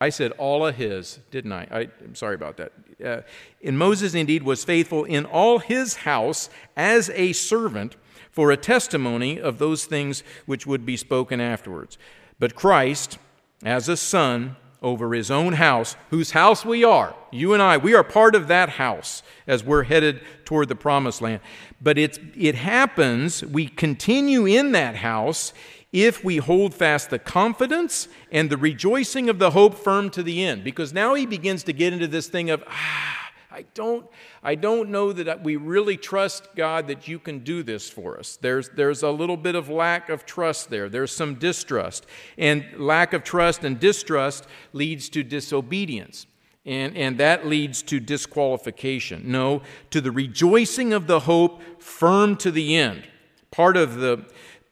I said all of his, didn't I? I am sorry about that. Uh, and Moses indeed was faithful in all his house as a servant for a testimony of those things which would be spoken afterwards. But Christ, as a son over his own house, whose house we are, you and I, we are part of that house as we're headed toward the promised land. But it's, it happens, we continue in that house if we hold fast the confidence and the rejoicing of the hope firm to the end. Because now he begins to get into this thing of, ah, I don't, I don't know that we really trust God that you can do this for us. There's, there's a little bit of lack of trust there. There's some distrust. And lack of trust and distrust leads to disobedience. And, and that leads to disqualification. No, to the rejoicing of the hope firm to the end. Part of the,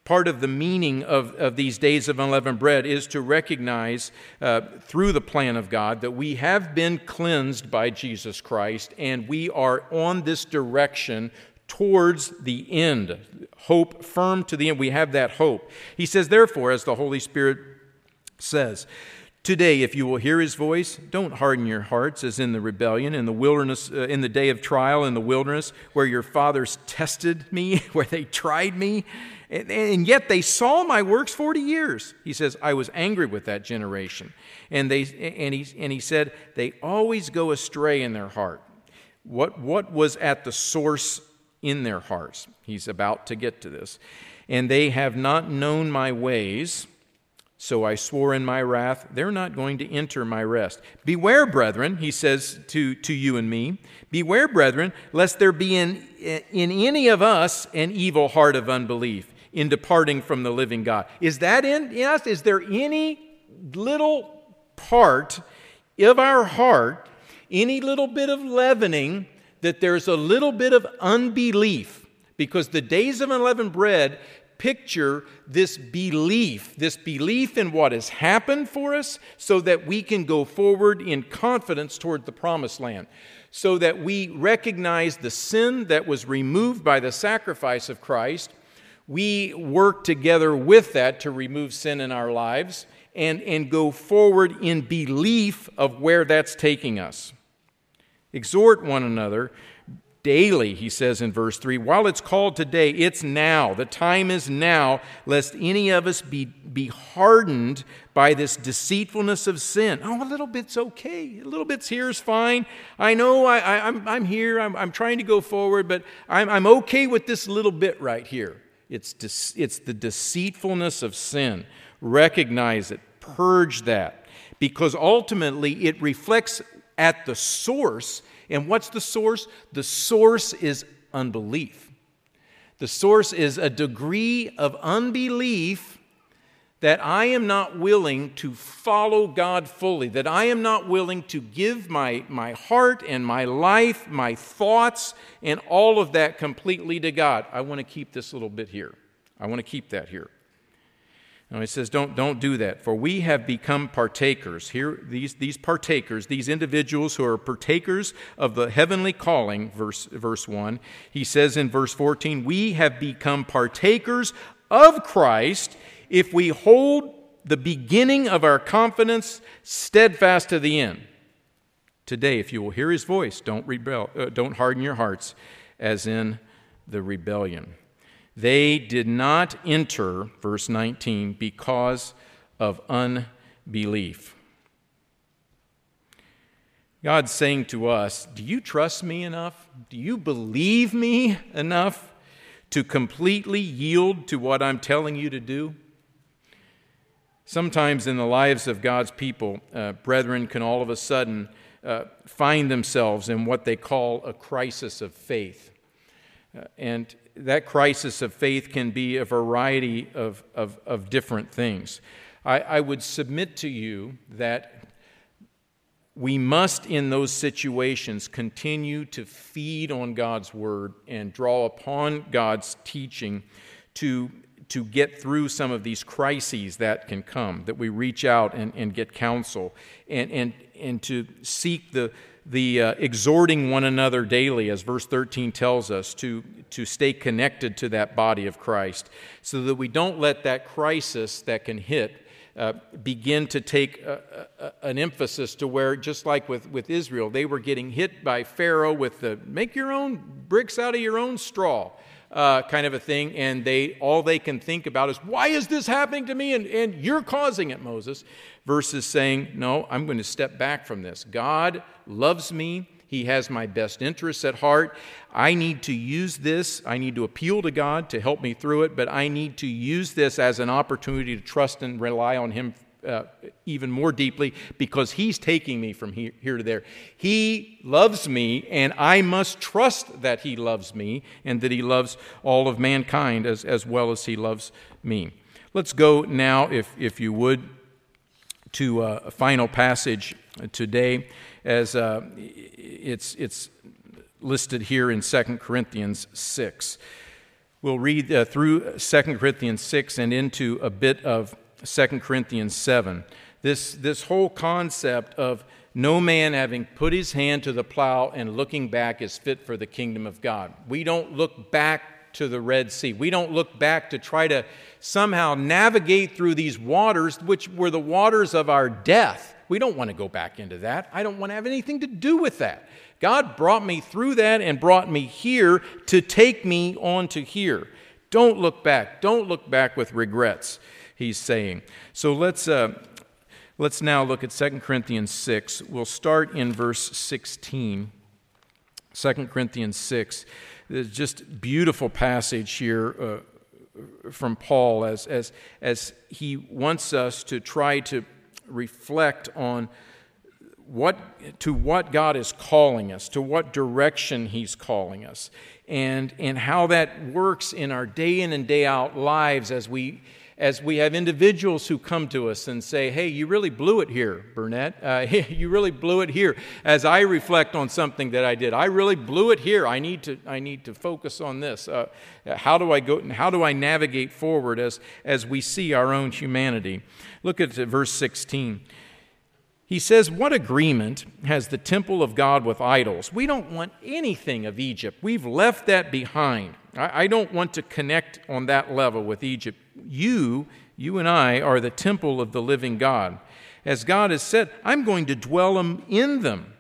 part of the meaning of, of these days of unleavened bread is to recognize uh, through the plan of God that we have been cleansed by Jesus Christ and we are on this direction towards the end. Hope firm to the end. We have that hope. He says, therefore, as the Holy Spirit says, Today, if you will hear his voice, don't harden your hearts as in the rebellion, in the wilderness, uh, in the day of trial in the wilderness, where your fathers tested me, where they tried me, and, and, yet they saw my works 40 years. He says, I was angry with that generation. And, they, and, he, and he said, they always go astray in their heart. What, what was at the source in their hearts? He's about to get to this. And they have not known my ways so I swore in my wrath, they're not going to enter my rest. Beware, brethren, he says to, to you and me, beware, brethren, lest there be in, in any of us an evil heart of unbelief in departing from the living God. Is that in, in us? Is there any little part of our heart, any little bit of leavening, that there's a little bit of unbelief? Because the days of unleavened bread picture this belief, this belief in what has happened for us, so that we can go forward in confidence toward the promised land. So that we recognize the sin that was removed by the sacrifice of Christ. We work together with that to remove sin in our lives and, and go forward in belief of where that's taking us. Exhort one another daily, he says in verse 3. While it's called today, it's now. The time is now, lest any of us be, be hardened by this deceitfulness of sin. Oh, a little bit's okay. A little bit's here is fine. I know I, I, am I'm, I'm here. I'm, I'm trying to go forward, but I'm, I'm okay with this little bit right here. It's, de- it's the deceitfulness of sin. Recognize it, purge that, because ultimately it reflects at the source and what's the source? The source is unbelief. The source is a degree of unbelief that I am not willing to follow God fully, that I am not willing to give my, my heart and my life, my thoughts, and all of that completely to God. I want to keep this little bit here. I want to keep that here. Now he says, don't, don't do that, for we have become partakers. Here, these, these partakers, these individuals who are partakers of the heavenly calling, verse, verse 1, he says in verse 14, we have become partakers of Christ if we hold the beginning of our confidence steadfast to the end. Today, if you will hear his voice, don't, rebel, uh, don't harden your hearts as in the rebellion. They did not enter, verse 19, because of unbelief. God's saying to us, Do you trust me enough? Do you believe me enough to completely yield to what I'm telling you to do? Sometimes in the lives of God's people, uh, brethren can all of a sudden uh, find themselves in what they call a crisis of faith. Uh, and that crisis of faith can be a variety of, of, of different things. I, I would submit to you that we must, in those situations, continue to feed on God's word and draw upon God's teaching to to get through some of these crises that can come, that we reach out and, and get counsel, and, and, and to seek the, the uh, exhorting one another daily, as verse 13 tells us, to, to stay connected to that body of Christ, so that we don't let that crisis that can hit uh, begin to take a, a, an emphasis to where, just like with, with Israel, they were getting hit by Pharaoh with the make your own bricks out of your own straw uh, kind of a thing, and they all they can think about is why is this happening to me, and, and you're causing it, Moses, versus saying, no, I'm going to step back from this. God loves me. He has my best interests at heart. I need to use this. I need to appeal to God to help me through it, but I need to use this as an opportunity to trust and rely on Him uh, even more deeply because He's taking me from here, here to there. He loves me, and I must trust that He loves me and that He loves all of mankind as, as well as He loves me. Let's go now, if, if you would, to uh, a final passage today, as uh, it's, it's listed here in 2 Corinthians 6. We'll read uh, through 2 Corinthians 6 and into a bit of 2 Corinthians 7. This, this whole concept of no man having put his hand to the plow and looking back is fit for the kingdom of God. We don't look back to the Red Sea. We don't look back to try to somehow navigate through these waters, which were the waters of our death. We don't want to go back into that. I don't want to have anything to do with that. God brought me through that and brought me here to take me on to here. Don't look back. Don't look back with regrets he's saying. So let's, uh, let's now look at 2 Corinthians 6. We'll start in verse 16. 2 Corinthians 6. There's just beautiful passage here uh, from Paul as, as, as he wants us to try to reflect on what, to what God is calling us, to what direction He's calling us, and, and how that works in our day in and day out lives as we as we have individuals who come to us and say, Hey, you really blew it here, Burnett. Uh, you really blew it here. As I reflect on something that I did, I really blew it here. I need to, I need to focus on this. Uh, how do I go and how do I navigate forward as, as we see our own humanity? Look at verse 16. He says, What agreement has the temple of God with idols? We don't want anything of Egypt. We've left that behind. I don't want to connect on that level with Egypt you, you and I, are the temple of the living God. As God has said, I'm going to dwell in them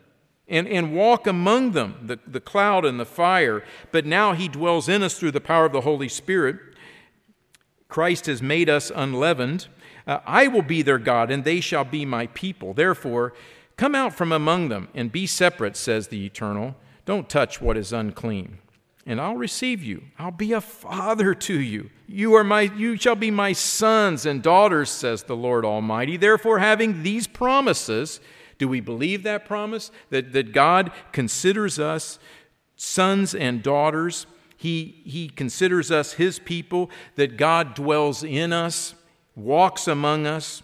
and, and walk among them, the, the cloud and the fire. But now He dwells in us through the power of the Holy Spirit. Christ has made us unleavened. Uh, I will be their God, and they shall be my people. Therefore, come out from among them and be separate, says the Eternal. Don't touch what is unclean and I'll receive you. I'll be a father to you. You are my you shall be my sons and daughters, says the Lord Almighty. Therefore, having these promises, do we believe that promise? That, that God considers us sons and daughters. He, he considers us his people, that God dwells in us, walks among us,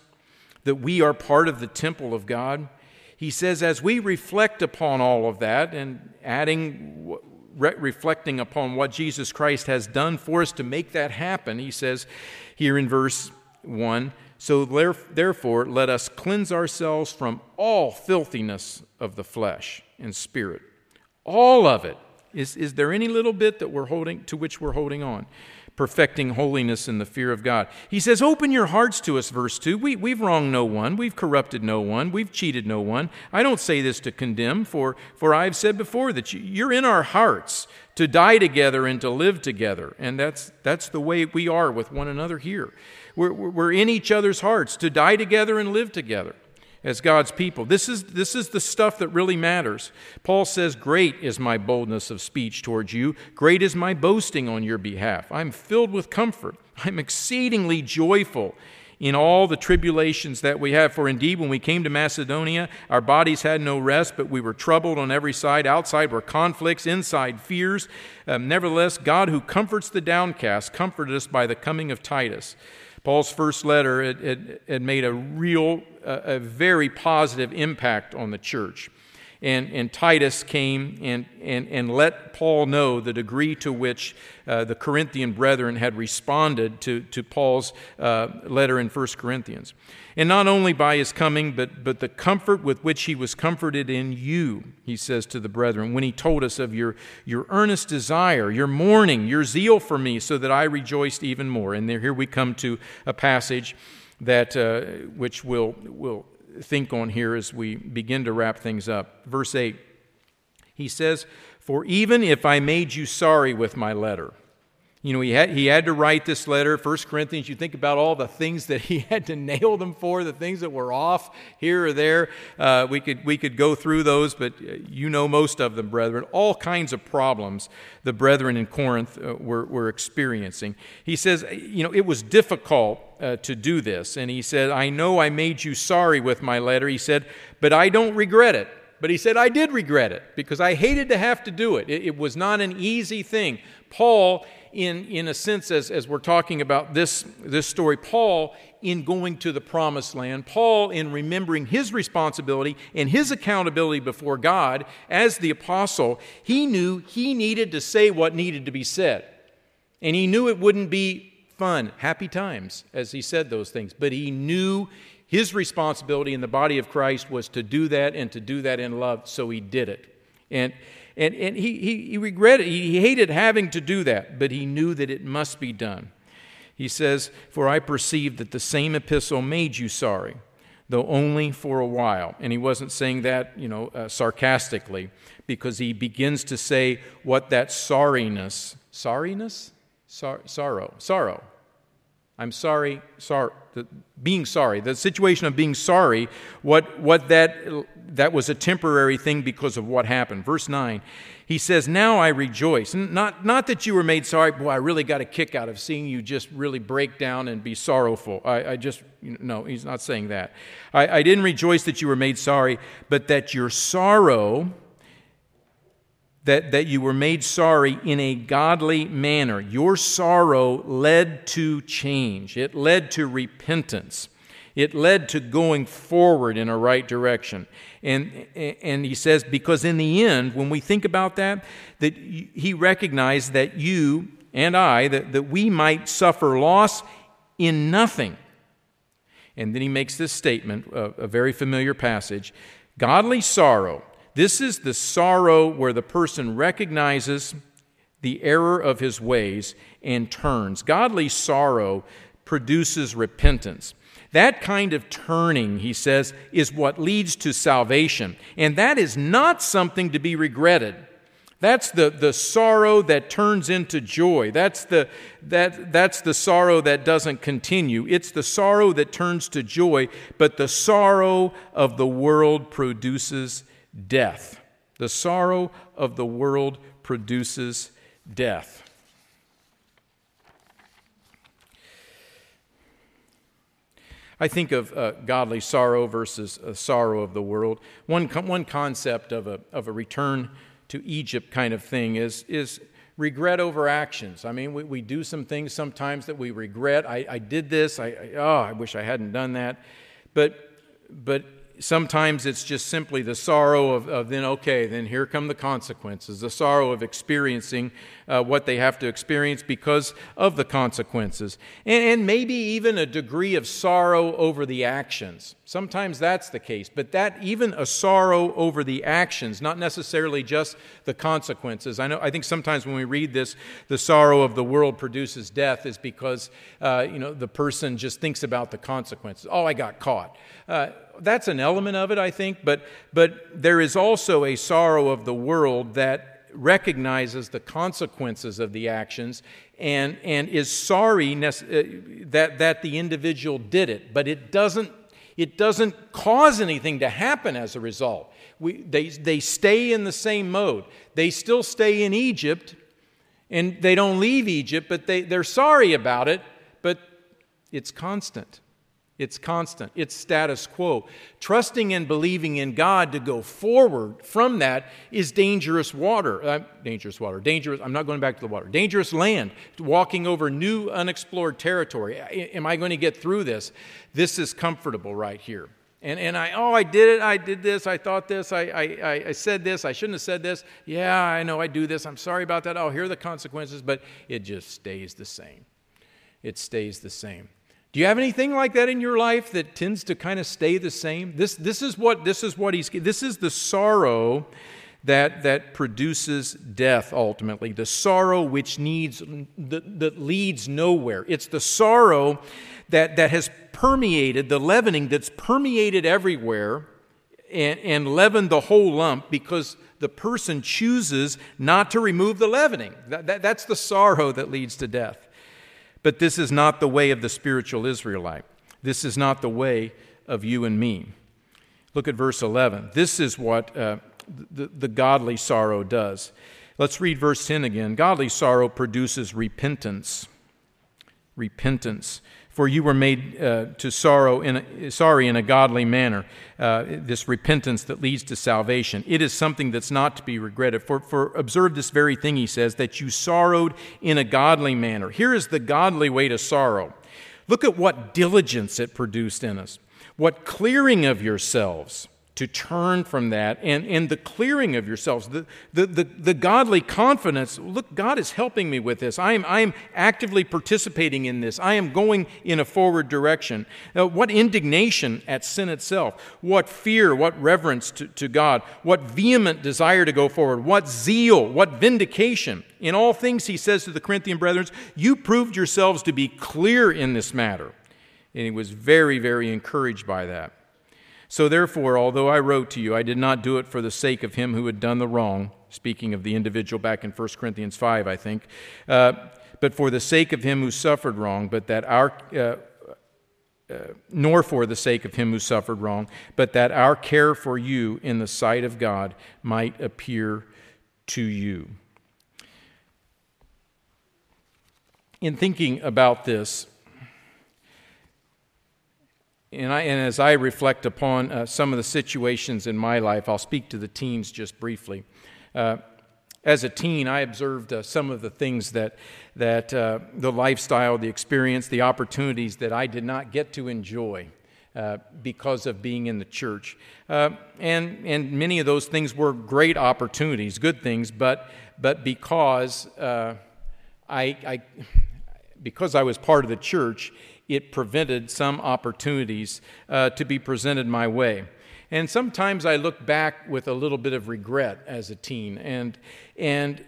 that we are part of the temple of God. He says, as we reflect upon all of that and adding re- reflecting upon what Jesus Christ has done for us to make that happen, he says here in verse 1 So therefore, let us cleanse ourselves from all filthiness of the flesh and spirit. All of it. Is, is there any little bit that we're holding to which we're holding on? Perfecting holiness in the fear of God. He says, Open your hearts to us, verse 2. We, we've wronged no one, we've corrupted no one, we've cheated no one. I don't say this to condemn, for, for I've said before that you're in our hearts to die together and to live together. And that's, that's the way we are with one another here. We're, we're in each other's hearts to die together and live together as God's people. This is, this is the stuff that really matters. Paul says, Great is my boldness of speech towards you, great is my boasting on your behalf. I'm filled with comfort, I'm exceedingly joyful. In all the tribulations that we have. For indeed, when we came to Macedonia, our bodies had no rest, but we were troubled on every side. Outside were conflicts, inside fears. Um, nevertheless, God, who comforts the downcast, comforted us by the coming of Titus Paul's first letter had, made a real, a, a very positive impact on the church. And, and Titus came and, and, and let Paul know the degree to which uh, the Corinthian brethren had responded to, to Paul's uh, letter in 1 Corinthians. And not only by his coming, but, but the comfort with which he was comforted in you, he says to the brethren, when he told us of your, your earnest desire, your mourning, your zeal for me, so that I rejoiced even more. And there, here we come to a passage that, uh, which we'll, we'll think on here as we begin to wrap things up. Verse 8, he says, For even if I made you sorry with my letter, you know, he had, he had to write this letter, 1 Corinthians. You think about all the things that he had to nail them for, the things that were off here or there. Uh, we, could, we could go through those, but uh, you know most of them, brethren. All kinds of problems the brethren in Corinth uh, were, were experiencing. He says, you know, it was difficult uh, to do this. And he said, I know I made you sorry with my letter. He said, but I don't regret it. But he said, I did regret it because I hated to have to do it. It, it was not an easy thing. Paul, in, in a sense, as, as we're talking about this, this story, Paul, in going to the promised land, Paul, in remembering his responsibility and his accountability before God as the apostle, he knew he needed to say what needed to be said. And he knew it wouldn't be fun, happy times as he said those things, but he knew his responsibility in the body of Christ was to do that and to do that in love, so he did it. And and, and he, he, he regretted, he hated having to do that, but he knew that it must be done. He says, For I perceive that the same epistle made you sorry, though only for a while. And he wasn't saying that, you know, uh, sarcastically, because he begins to say what that sorriness, sorriness? Sor- sorrow, sorrow. I'm sorry, sorry, being sorry, the situation of being sorry, what, what that that was a temporary thing because of what happened. Verse 9, he says, Now I rejoice. Not, not that you were made sorry, boy, I really got a kick out of seeing you just really break down and be sorrowful. I, I just, no, he's not saying that. I, I didn't rejoice that you were made sorry, but that your sorrow, that, that you were made sorry in a godly manner. Your sorrow led to change, it led to repentance. It led to going forward in a right direction. And, and he says, because in the end, when we think about that, that he recognized that you and I, that, that we might suffer loss in nothing. And then he makes this statement, a, a very familiar passage godly sorrow. This is the sorrow where the person recognizes the error of his ways and turns. Godly sorrow produces repentance. That kind of turning, he says, is what leads to salvation. And that is not something to be regretted. That's the, the sorrow that turns into joy. That's the, that, that's the sorrow that doesn't continue. It's the sorrow that turns to joy, but the sorrow of the world produces death. The sorrow of the world produces death. I think of uh, godly sorrow versus a sorrow of the world. One, one concept of a, of a return to Egypt kind of thing is, is regret over actions. I mean, we, we do some things sometimes that we regret. I, I did this. I, I, oh, I wish I hadn't done that. But, but sometimes it's just simply the sorrow of, of, then, okay, then here come the consequences, the sorrow of experiencing uh, what they have to experience because of the consequences. And, and, maybe even a degree of sorrow over the actions. Sometimes that's the case, but that even a sorrow over the actions, not necessarily just the consequences. I know. I think sometimes when we read this, the sorrow of the world produces death, is because uh, you know the person just thinks about the consequences. Oh, I got caught. Uh, that's an element of it, I think, but but there is also a sorrow of the world that recognizes the consequences of the actions and, and is sorry uh, that, that the individual did it, but it doesn't it doesn't cause anything to happen as a result. We, they, they stay in the same mode. They still stay in Egypt, and they don't leave Egypt, but they, they're sorry about it, but it's constant. It's constant. It's status quo. Trusting and believing in God to go forward from that is dangerous water. Uh, dangerous water. Dangerous. I'm not going back to the water. Dangerous land. Walking over new unexplored territory. Am I going to get through this? This is comfortable right here. And, and I, oh, I did it. I did this. I thought this. I, I, I said this. I shouldn't have said this. Yeah, I know I do this. I'm sorry about that. Oh, here are the consequences. But it just stays the same. It stays the same. Do you have anything like that in your life that tends to kind of stay the same? This, this, is, what, this is what he's, this is the sorrow that, that produces death ultimately, the sorrow which needs, that, that leads nowhere. It's the sorrow that, that has permeated, the leavening that's permeated everywhere and, and leavened the whole lump because the person chooses not to remove the leavening. That, that, that's the sorrow that leads to death. But this is not the way of the spiritual Israelite. This is not the way of you and me. Look at verse 11. This is what uh, the, the godly sorrow does. Let's read verse 10 again. Godly sorrow produces repentance. Repentance for you were made uh, to sorrow in a, sorry in a godly manner. Uh, this repentance that leads to salvation. It is something that's not to be regretted. For, for observe this very thing, he says, that you sorrowed in a godly manner. Here is the godly way to sorrow. Look at what diligence it produced in us, what clearing of yourselves to turn from that and, and the clearing of yourselves, the, the, the, the, godly confidence. Look, God is helping me with this. I am, I am actively participating in this. I am going in a forward direction. Now, what indignation at sin itself, what fear, what reverence to, to God, what vehement desire to go forward, what zeal, what vindication. In all things, he says to the Corinthian brethren, you proved yourselves to be clear in this matter. And he was very, very encouraged by that. So therefore, although I wrote to you, I did not do it for the sake of him who had done the wrong, speaking of the individual back in 1 Corinthians 5, I think, uh, but for the sake of him who suffered wrong, but that our. Uh, uh, nor for the sake of him who suffered wrong, but that our care for you in the sight of God might appear to you. In thinking about this, and, I, and, as I reflect upon uh, some of the situations in my life, I'll speak to the teens just briefly. Uh, as a teen, I observed uh, some of the things that, that uh, the lifestyle, the experience, the opportunities that I did not get to enjoy uh, because of being in the church. Uh, and, and many of those things were great opportunities, good things, but, but because, I, I, because I was part of the church, it prevented some opportunities uh, to be presented my way. And sometimes I look back with a little bit of regret as a teen and, and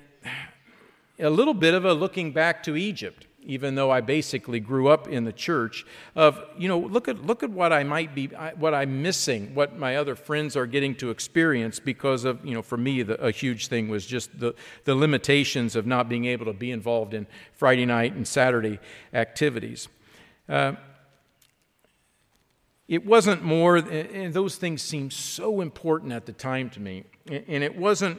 a little bit of a looking back to Egypt, even though I basically grew up in the church, of, you know, look at, look at what I might be, what I'm missing, what my other friends are getting to experience because of, you know, for me, the, a huge thing was just the, the limitations of not being able to be involved in Friday night and Saturday activities. Uh, it wasn't more, and those things seemed so important at the time to me. And it wasn't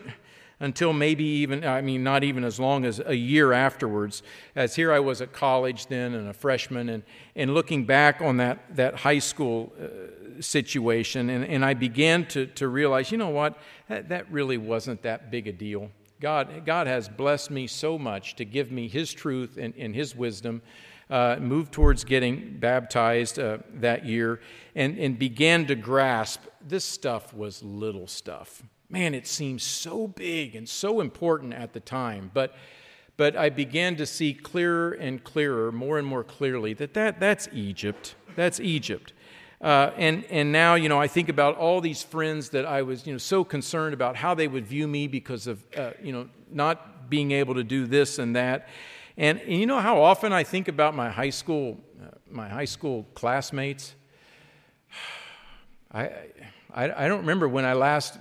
until maybe even, I mean, not even as long as a year afterwards, as here I was at college then and a freshman, and, and looking back on that, that high school uh, situation, and, and I began to, to realize, you know what, that, that really wasn't that big a deal. God, God has blessed me so much to give me His truth and, and His wisdom uh, moved towards getting baptized uh, that year and, and began to grasp this stuff was little stuff. Man, it seemed so big and so important at the time. But, but I began to see clearer and clearer, more and more clearly, that, that that's Egypt. That's Egypt. Uh, and, and now, you know, I think about all these friends that I was, you know, so concerned about how they would view me because of, uh, you know, not being able to do this and that. And, and you know how often I think about my high school, uh, my high school classmates? I, I, I don't remember when I last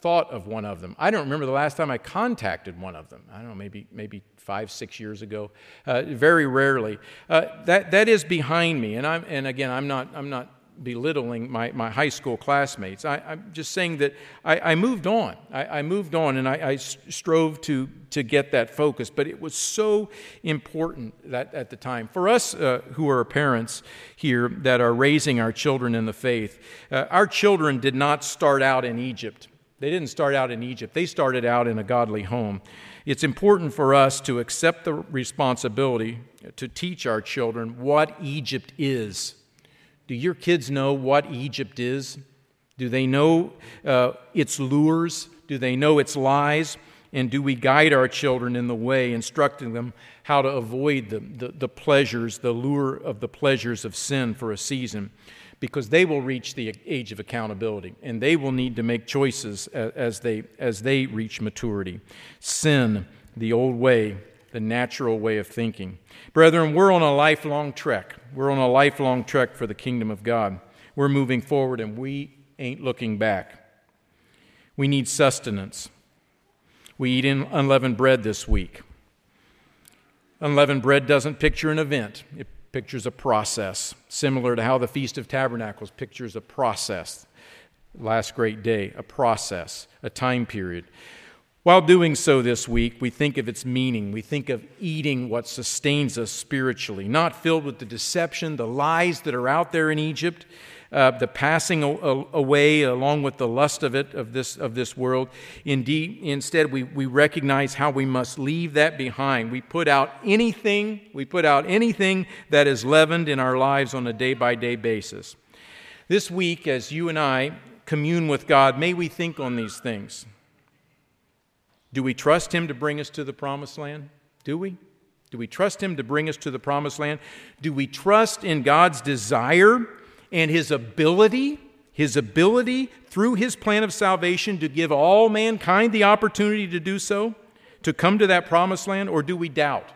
thought of one of them. I don't remember the last time I contacted one of them. I don't know, maybe, maybe five, six years ago. Uh, very rarely. Uh, that, that is behind me. And, I'm, and again, I'm not, I'm not belittling my, my high school classmates. I, am just saying that I, I moved on. I, I, moved on and I, I, strove to, to get that focus. But it was so important that, at the time. For us uh, who are parents here that are raising our children in the faith, uh, our children did not start out in Egypt. They didn't start out in Egypt, they started out in a godly home. It's important for us to accept the responsibility to teach our children what Egypt is do your kids know what Egypt is? Do they know uh, its lures? Do they know its lies? And do we guide our children in the way, instructing them how to avoid the, the, the pleasures, the lure of the pleasures of sin for a season? Because they will reach the age of accountability and they will need to make choices as they, as they reach maturity. Sin, the old way, the natural way of thinking. Brethren, we're on a lifelong trek. We're on a lifelong trek for the kingdom of God. We're moving forward and we ain't looking back. We need sustenance. We eat unleavened bread this week. Unleavened bread doesn't picture an event, it pictures a process, similar to how the Feast of Tabernacles pictures a process. Last great day, a process, a time period. While doing so this week, we think of its meaning. We think of eating what sustains us spiritually, not filled with the deception, the lies that are out there in Egypt, uh, the passing away along with the lust of it, of this, of this world. Indeed, instead, we, we recognize how we must leave that behind. We put out anything, we put out anything that is leavened in our lives on a day by day basis. This week, as you and I commune with God, may we think on these things. Do we trust Him to bring us to the promised land? Do we? Do we trust Him to bring us to the promised land? Do we trust in God's desire and His ability, His ability through His plan of salvation to give all mankind the opportunity to do so, to come to that promised land, or do we doubt?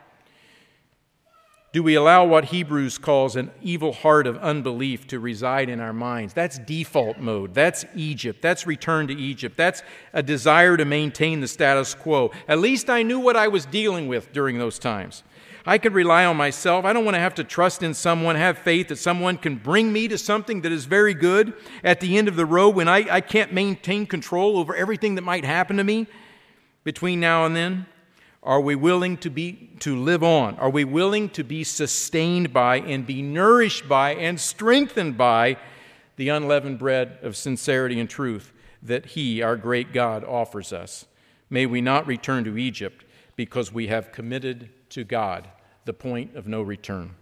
Do we allow what Hebrews calls an evil heart of unbelief to reside in our minds? That's default mode. That's Egypt. That's return to Egypt. That's a desire to maintain the status quo. At least I knew what I was dealing with during those times. I could rely on myself. I don't want to have to trust in someone, have faith that someone can bring me to something that is very good at the end of the road when I, I can't maintain control over everything that might happen to me between now and then. Are we willing to, be, to live on? Are we willing to be sustained by and be nourished by and strengthened by the unleavened bread of sincerity and truth that He, our great God, offers us? May we not return to Egypt because we have committed to God the point of no return.